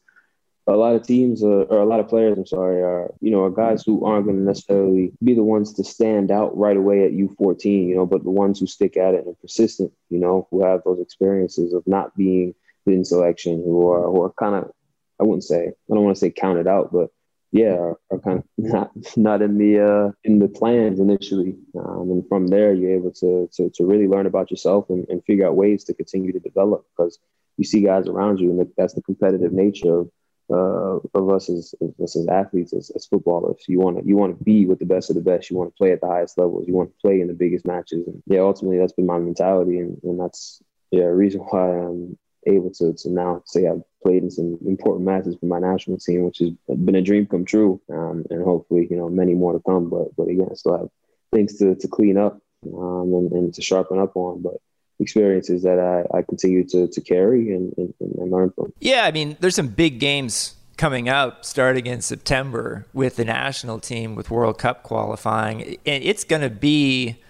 C: a lot of teams uh, or a lot of players, I'm sorry, are you know are guys who aren't going to necessarily be the ones to stand out right away at U14, you know, but the ones who stick at it and persistent, you know, who have those experiences of not being in selection, who are who are kind of I wouldn't say I don't want to say counted out, but yeah, are, are, kind of not not in the uh, in the plans initially. Um, and from there, you're able to, to to really learn about yourself and, and figure out ways to continue to develop because you see guys around you, and that's the competitive nature of uh, of us as, as, as athletes, as, as footballers. You want to you want to be with the best of the best. You want to play at the highest levels. You want to play in the biggest matches. And yeah, ultimately, that's been my mentality, and, and that's yeah, reason why I'm able to to now say I've played in some important matches for my national team, which has been a dream come true, um, and hopefully you know many more to come. But but again, I still have things to, to clean up um, and, and to sharpen up on. But experiences that I, I continue to, to carry and, and, and learn from.
A: Yeah, I mean, there's some big games coming up starting in September with the national team with World Cup qualifying. And it's going to be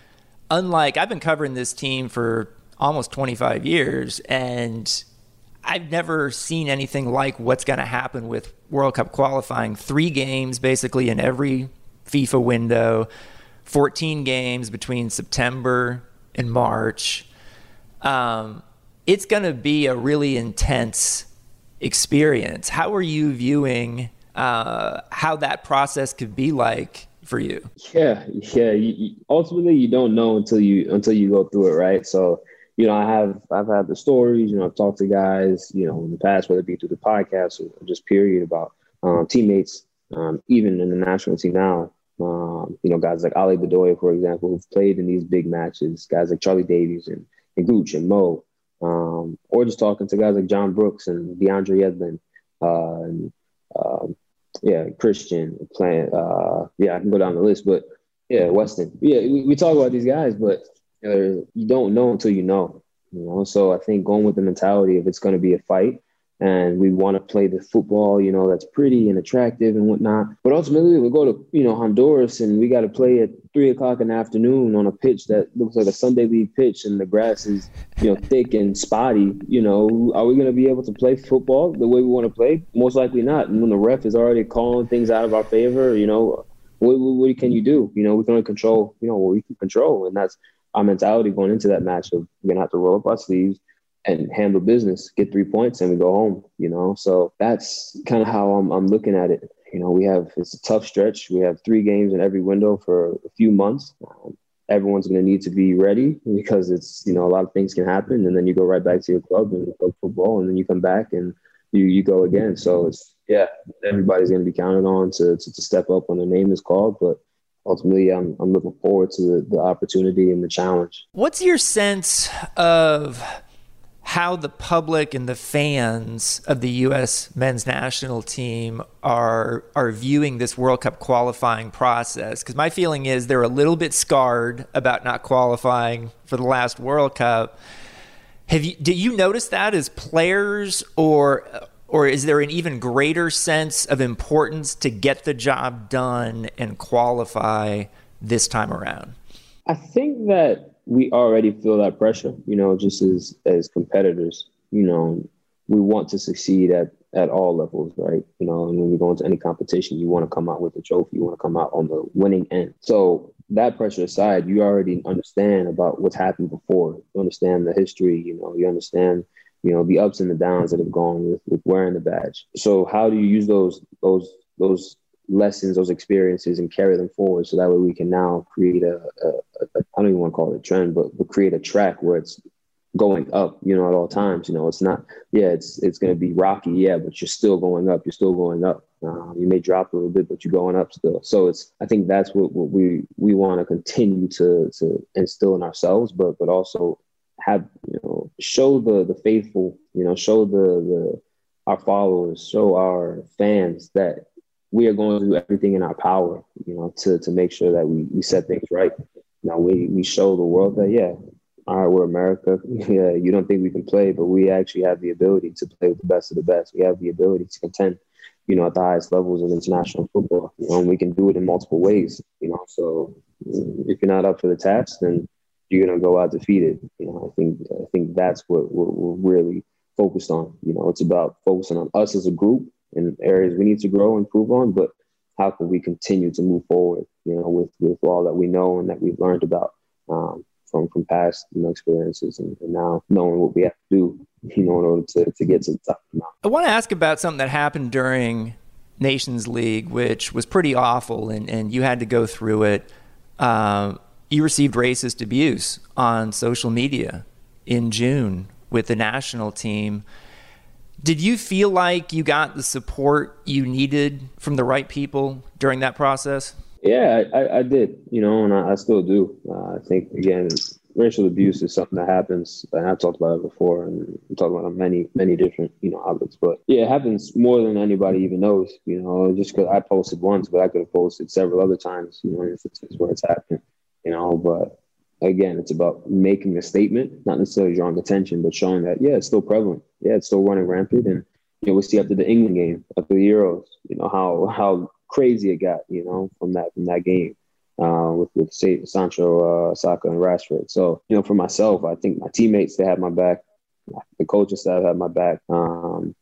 A: unlike I've been covering this team for almost 25 years and I've never seen anything like what's going to happen with World Cup qualifying. Three games basically in every FIFA window, 14 games between September and March. Um, it's going to be a really intense experience. How are you viewing uh, how that process could be like for you?
C: Yeah, yeah. You, ultimately, you don't know until you until you go through it, right? So you know, I have I've had the stories. You know, I've talked to guys, you know, in the past, whether it be through the podcast or just period about um, teammates, um, even in the national team now. Um, you know, guys like Ali Bedoya, for example, who've played in these big matches. Guys like Charlie Davies and, and Gooch and Mo, um, or just talking to guys like John Brooks and DeAndre Yedlin, uh, and um, yeah, Christian playing. Uh, yeah, I can go down the list, but yeah, Weston. Yeah, we, we talk about these guys, but you don't know until you know. You know, so I think going with the mentality of it's going to be a fight, and we want to play the football, you know, that's pretty and attractive and whatnot. But ultimately, we'll go to you know Honduras, and we got to play at three o'clock in the afternoon on a pitch that looks like a Sunday league pitch, and the grass is you know thick and spotty. You know, are we going to be able to play football the way we want to play? Most likely not. And when the ref is already calling things out of our favor, you know, what, what, what can you do? You know, we can only control, you know, what we can control, and that's our mentality going into that match of we're gonna have to roll up our sleeves and handle business, get three points, and we go home. You know, so that's kind of how I'm, I'm looking at it. You know, we have it's a tough stretch. We have three games in every window for a few months. Um, everyone's going to need to be ready because it's you know a lot of things can happen, and then you go right back to your club and play football, and then you come back and you you go again. So it's yeah, everybody's going to be counted on to, to to step up when their name is called, but ultimately I'm, I'm looking forward to the, the opportunity and the challenge.
A: What's your sense of how the public and the fans of the U.S. men's national team are are viewing this World Cup qualifying process. Because my feeling is they're a little bit scarred about not qualifying for the last World Cup. Have you did you notice that as players, or or is there an even greater sense of importance to get the job done and qualify this time around?
C: I think that we already feel that pressure, you know, just as as competitors, you know, we want to succeed at at all levels, right? You know, and when we go into any competition, you want to come out with a trophy, you want to come out on the winning end. So that pressure aside, you already understand about what's happened before. You understand the history, you know, you understand you know the ups and the downs that have gone with, with wearing the badge. So how do you use those those those lessons those experiences and carry them forward so that way we can now create a, a, a I don't even want to call it a trend but, but create a track where it's going up you know at all times you know it's not yeah it's it's going to be rocky yeah but you're still going up you're still going up. Um, you may drop a little bit but you're going up still. So it's i think that's what, what we we want to continue to to instill in ourselves but but also have you know show the the faithful you know show the the our followers show our fans that we are going to do everything in our power you know to to make sure that we we set things right. Now we we show the world that yeah all right we're america. Yeah you don't think we can play but we actually have the ability to play with the best of the best. We have the ability to contend you know at the highest levels of international football you know and we can do it in multiple ways you know. So if you're not up for the task then you're gonna go out defeated. You know, I think I think that's what we're, we're really focused on. You know, it's about focusing on us as a group and areas we need to grow and improve on, but how can we continue to move forward? You know, with with all that we know and that we've learned about um, from from past you know experiences, and, and, now knowing what we have to do, you know, in order to to get to the top.
A: I want to ask about something that happened during Nations League, which was pretty awful, and, and you had to go through it. Uh, you received racist abuse on social media in June with the national team. Did you feel like you got the support you needed from the right people during that process?
C: Yeah, I, I did, you know, and I, I still do. Uh, I think, again, racial abuse is something that happens, and I've talked about it before, and I'm talking about many, many different, you know, outlets. But yeah, it happens more than anybody even knows, you know, just because I posted once, but I could have posted several other times, you know, instances where it's happened, you know, but again, it's about making a statement, not necessarily drawing attention, but showing that, yeah, it's still prevalent. Yeah, it's still running rampant. And, you know, we see after the England game, after the Euros, you know, how, how crazy it got, you know, from that, from that game. Uh, with with Sancho, uh, Saka, and Rashford. So you know, for myself, I think my teammates they had my back, the coaching staff had my back, um,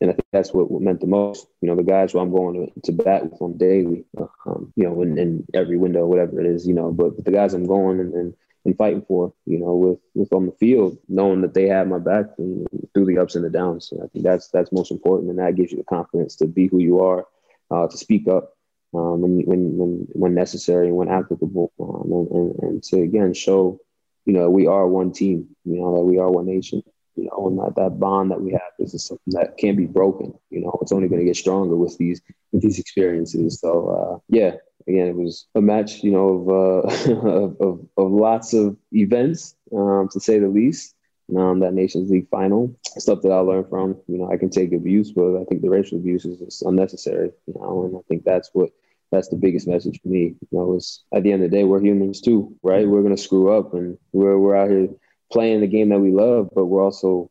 C: and I think that's what, what, meant the most. You know, the guys who I'm going to, to bat with on daily, um, you know, in, in, every window, whatever it is, you know, but the guys I'm going and, and and fighting for, you know, with with on the field, knowing that they have my back through the ups and the downs. I think that's that's most important, and that gives you the confidence to be who you are, uh, to speak up um, when when when when necessary and when applicable, um, and, and, and to again show, you know, we are one team, you know, that we are one nation, you know, and that, that bond that we have is something that can't be broken. You know, it's only going to get stronger with these with these experiences. So uh, yeah, again, it was a match, you know, of, uh, of, of, of, lots of events, um, to say the least. Um, that Nations League final, stuff that I learned from, you know, I can take abuse, but I think the racial abuse is unnecessary, you know, and I think that's what, that's the biggest message for me. You know, is at the end of the day, we're humans too, right? We're going to screw up and we're, we're out here playing the game that we love, but we're also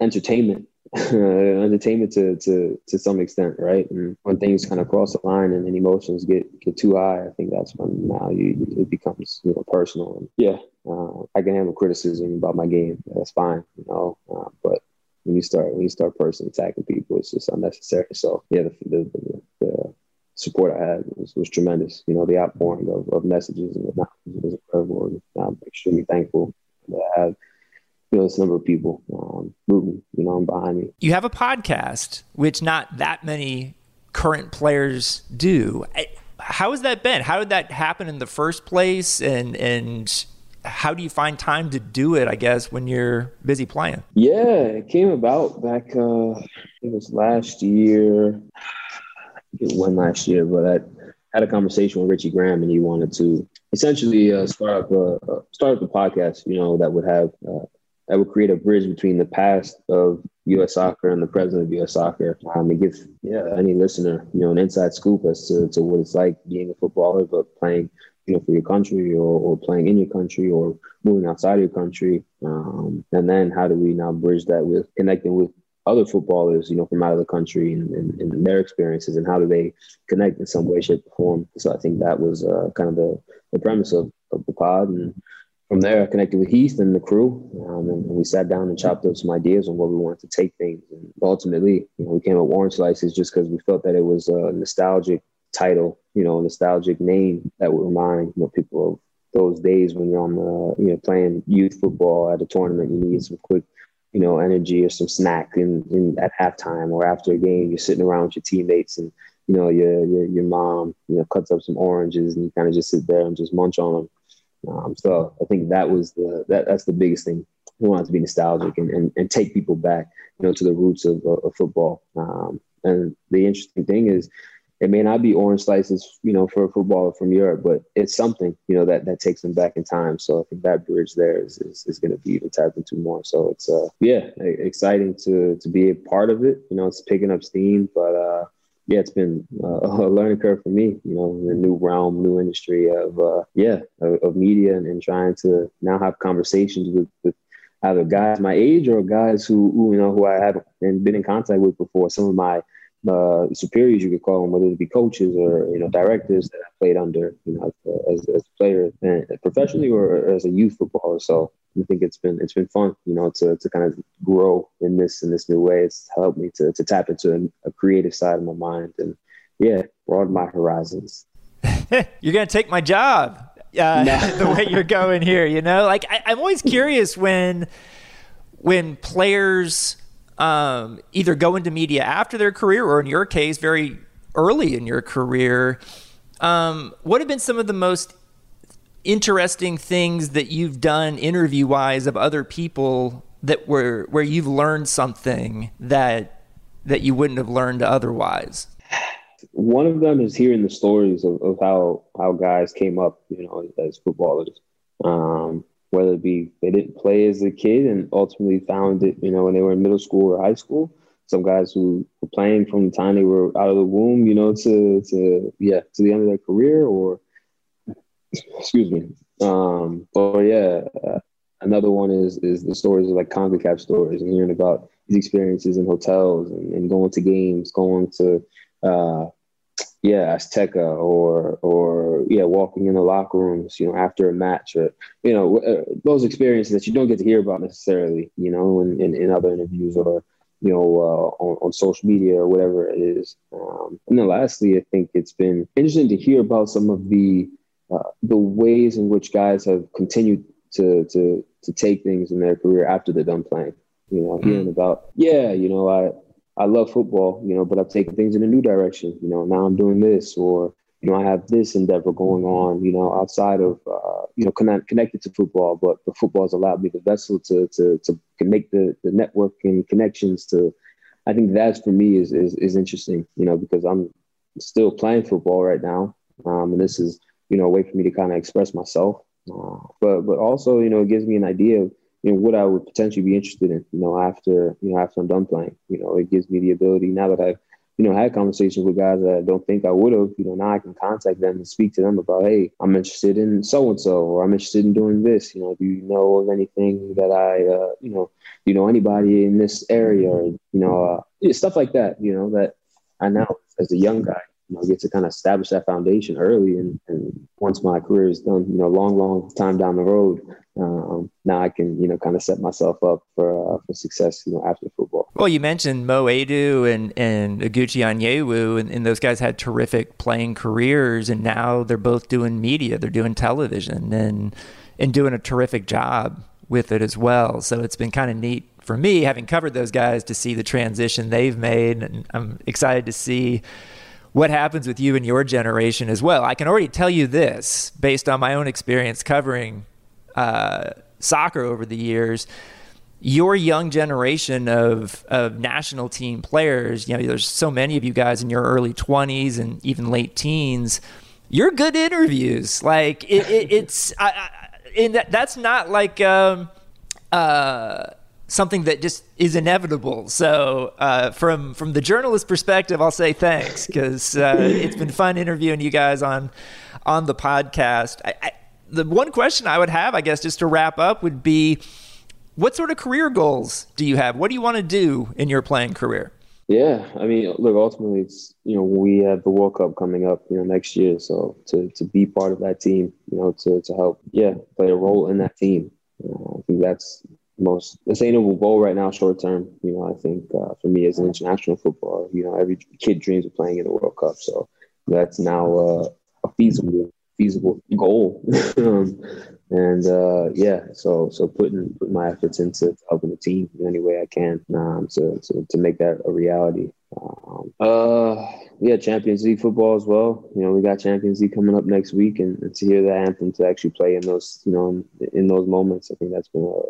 C: entertainment entertainment to to to some extent, right? And when things kind of cross the line and, and emotions get get too high, I think that's when now you it becomes you know personal. And yeah, uh, I can handle criticism about my game. That's fine, you know. Uh, but when you start when you start personally attacking people, it's just unnecessary. So yeah, the the, the, the support I had was, was tremendous. You know, the outpouring of, of messages and whatnot was incredible. And I'm extremely thankful that I have you know, this number of people um, rooting, you know, behind me.
A: You have a podcast, which not that many current players do. How has that been? How did that happen in the first place? And and how do you find time to do it? I guess when you're busy playing.
C: Yeah, it came about back. Uh, it was last year. It went last year, but I had a conversation with Richie Graham, and he wanted to essentially uh, start up a start up a podcast. You know, that would have uh, that would create a bridge between the past of U.S. soccer and the present of U.S. soccer. Um, and give yeah any listener you know an inside scoop as to, to what it's like being a footballer, but playing you know for your country or, or playing in your country or moving outside of your country. Um, and then how do we now bridge that with connecting with other footballers, you know, from out of the country and, and, and, their experiences and how do they connect in some way, shape, or form. So I think that was uh, kind of the, the premise of, of the pod. And from there, I connected with Heath and the crew, um, and, we sat down and chopped up some ideas on where we wanted to take things. And ultimately, you know, we came up with Orange Slices just because we felt that it was a nostalgic title, you know, a nostalgic name that would remind you know people of those days when you're on the, you know, playing youth football at a tournament. You need some quick, you know, energy or some snack in, in at halftime or after a game. You're sitting around with your teammates and you know your your, your mom, you know, cuts up some oranges and you kind of just sit there and just munch on them um, so I think that was the that, that's the biggest thing. We wanted to be nostalgic and, and, and take people back, you know, to the roots of, of football. Um, and the interesting thing is, it may not be orange slices, you know, for a footballer from Europe, but it's something, you know, that, that takes them back in time. So I think that bridge there is, is, is going to be even tapped into more. So it's, uh, yeah, exciting to, to be a part of it. You know, it's picking up steam, but, uh, yeah, it's been uh, a learning curve for me, you know, the new realm, new industry of, uh, yeah, of, of media and, and, trying to now have conversations with, with either guys my age or guys who, who, you know, who I haven't been in contact with before. Some of my uh, superiors, you could call them, whether it be coaches or, you know, directors that I played under, you know, as, as a player and professionally or as a youth footballer. So I think it's been it's been fun, you know, to to kind of grow in this in this new way. It's helped me to to tap into a, a creative side of my mind and yeah, broaden my horizons.
A: you're gonna take my job. Uh, no. the way you're going here, you know, like I, I'm always curious when when players um, either go into media after their career, or in your case, very early in your career. Um, what have been some of the most interesting things that you've done interview wise of other people that were where you've learned something that that you wouldn't have learned otherwise?
C: One of them is hearing the stories of, of how how guys came up, you know, as footballers. Um, whether it be they didn't play as a kid and ultimately found it, you know, when they were in middle school or high school. Some guys who were playing from the time they were out of the womb, you know, to to yeah, to the end of their career, or excuse me. Um, but yeah, uh, another one is is the stories of like CONCACAF stories and hearing about these experiences in hotels and, and going to games, going to uh, yeah, Azteca or or yeah, walking in the locker rooms, you know, after a match or you know uh, those experiences that you don't get to hear about necessarily, you know, in, in, in other interviews or you know uh, on, on social media or whatever it is. Um, and then lastly, I think it's been interesting to hear about some of the uh, the ways in which guys have continued to to to take things in their career after they're done playing. You know, hearing mm. about yeah, you know, I I love football, you know, but I've taken things in a new direction. You know, now I'm doing this, or you know, I have this endeavor going on. You know, outside of uh, you know connect, connected to football, but the football has allowed me the vessel to to to make the the network and connections to. I think that's for me is is, is interesting, you know, because I'm still playing football right now, um, and this is you know a way for me to kind of express myself uh, but but also, you know, it gives me an idea of you know what I would potentially be interested in. You know, after you know after I'm done playing, you know, it gives me the ability now that I've you know had conversations with guys that I don't think I would have. You know, now I can contact them and speak to them about, hey, I'm interested in so and so, or I'm interested in doing this. You know, do you know of anything that I, uh, you know, you know anybody in this area, or you know, uh, stuff like that. You know, that I now as a young guy you know, get to kind of establish that foundation early. And, and once my career is done, you know, long, long time down the road, um, now I can, you know, kind of set myself up for uh, for success, you know, after football.
A: Well, you mentioned Mo Edu and and Oguchi Onyewu, and, and those guys had terrific playing careers, and now they're both doing media, they're doing television, and and doing a terrific job with it as well. So it's been kind of neat for me, having covered those guys, to see the transition they've made, and I'm excited to see what happens with you and your generation as well. I can already tell you this based on my own experience covering uh, soccer over the years. Your young generation of, of national team players, you know, there's so many of you guys in your early 20s and even late teens. You're good interviews. Like, it, it, it's, I, I, and that, that's not like, um, uh, something that just is inevitable. So, uh, from from the journalist perspective, I'll say thanks because uh, it's been fun interviewing you guys on on the podcast. I, I, the one question I would have, I guess, just to wrap up, would be, what sort of career goals do you have? What do you want to do in your playing career?
C: Yeah, I mean, look, ultimately, it's you know we have the World Cup coming up, you know, next year. So to to be part of that team, you know, to to help, yeah, play a role in that team. I think that's most attainable goal right now, short term. You know, I think uh, for me as an international footballer, you know, every kid dreams of playing in the World Cup. So that's now uh, a feasible feasible goal. um, and uh, yeah, so so putting putting my efforts into helping the team in any way I can um, to, to to make that a reality. Um, uh, yeah, Champions League football as well. You know, we got Champions League coming up next week, and, and to hear the anthem to actually play in those, you know, in, in those moments, I think that's been a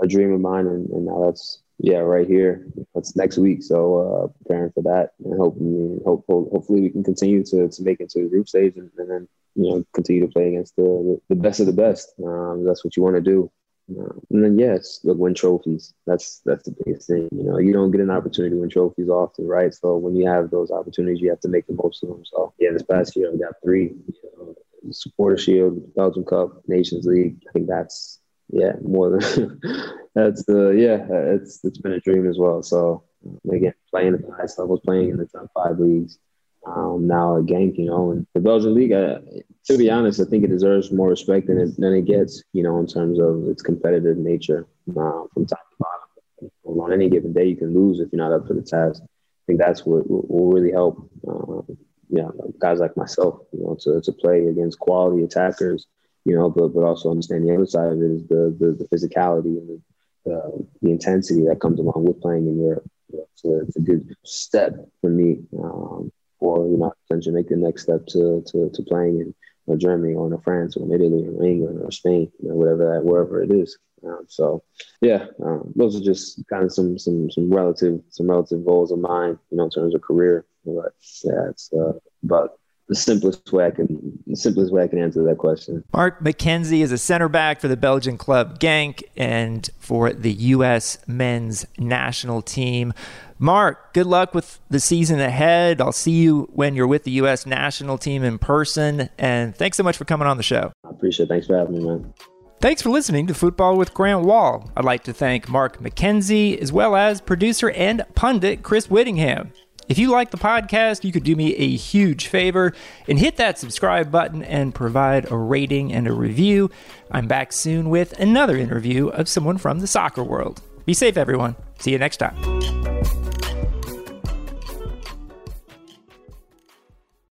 C: a dream of mine, and, and now that's yeah right here. That's next week, so uh, preparing for that, and hoping hope, hopefully we can continue to to make it to the group stage, and, and then you know continue to play against the the best of the best. Um, that's what you want to do. Uh, and then yes, look, win trophies. That's that's the biggest thing. You know, you don't get an opportunity to win trophies often, right? So when you have those opportunities, you have to make the most of them. So yeah, this past year we got three. You know, Supporter Shield, Belgian Cup, Nations League. I think that's yeah, more than that's the uh, yeah, it's it's been a dream as well. So again, playing at the highest levels, playing in the top five leagues. Um, now again, you know, and the Belgian league, uh, to be honest, I think it deserves more respect than it than it gets. You know, in terms of its competitive nature uh, from top to bottom. On any given day, you can lose if you're not up to the task. I think that's what will really help. Uh, yeah, guys like myself, you know, to, to play against quality attackers you know, but but also understand the other side of it is the the, the physicality and the, uh, the intensity that comes along with playing in Europe. You know, it's a good step for me um, for you know potential, make the next step to to, to playing in or Germany or in France or in Italy or England or Spain, you know, whatever that wherever it is. Um, so yeah, um, those are just kind of some some some relative some relative goals of mine, you know, in terms of career. But yeah, it's uh, about the simplest way I can the simplest way I can answer that question.
A: Mark McKenzie is a center back for the Belgian club Genk and for the U.S. men's national team. Mark, good luck with the season ahead. I'll see you when you're with the U.S. national team in person. And thanks so much for coming on the show.
C: I appreciate it. Thanks for having me, man.
A: Thanks for listening to Football with Grant Wahl. I'd like to thank Mark McKenzie as well as producer and pundit Chris Wittyngham. If you like the podcast, you could do me a huge favor and hit that subscribe button and provide a rating and a review. I'm back soon with another interview of someone from the soccer world. Be safe, everyone. See you next time.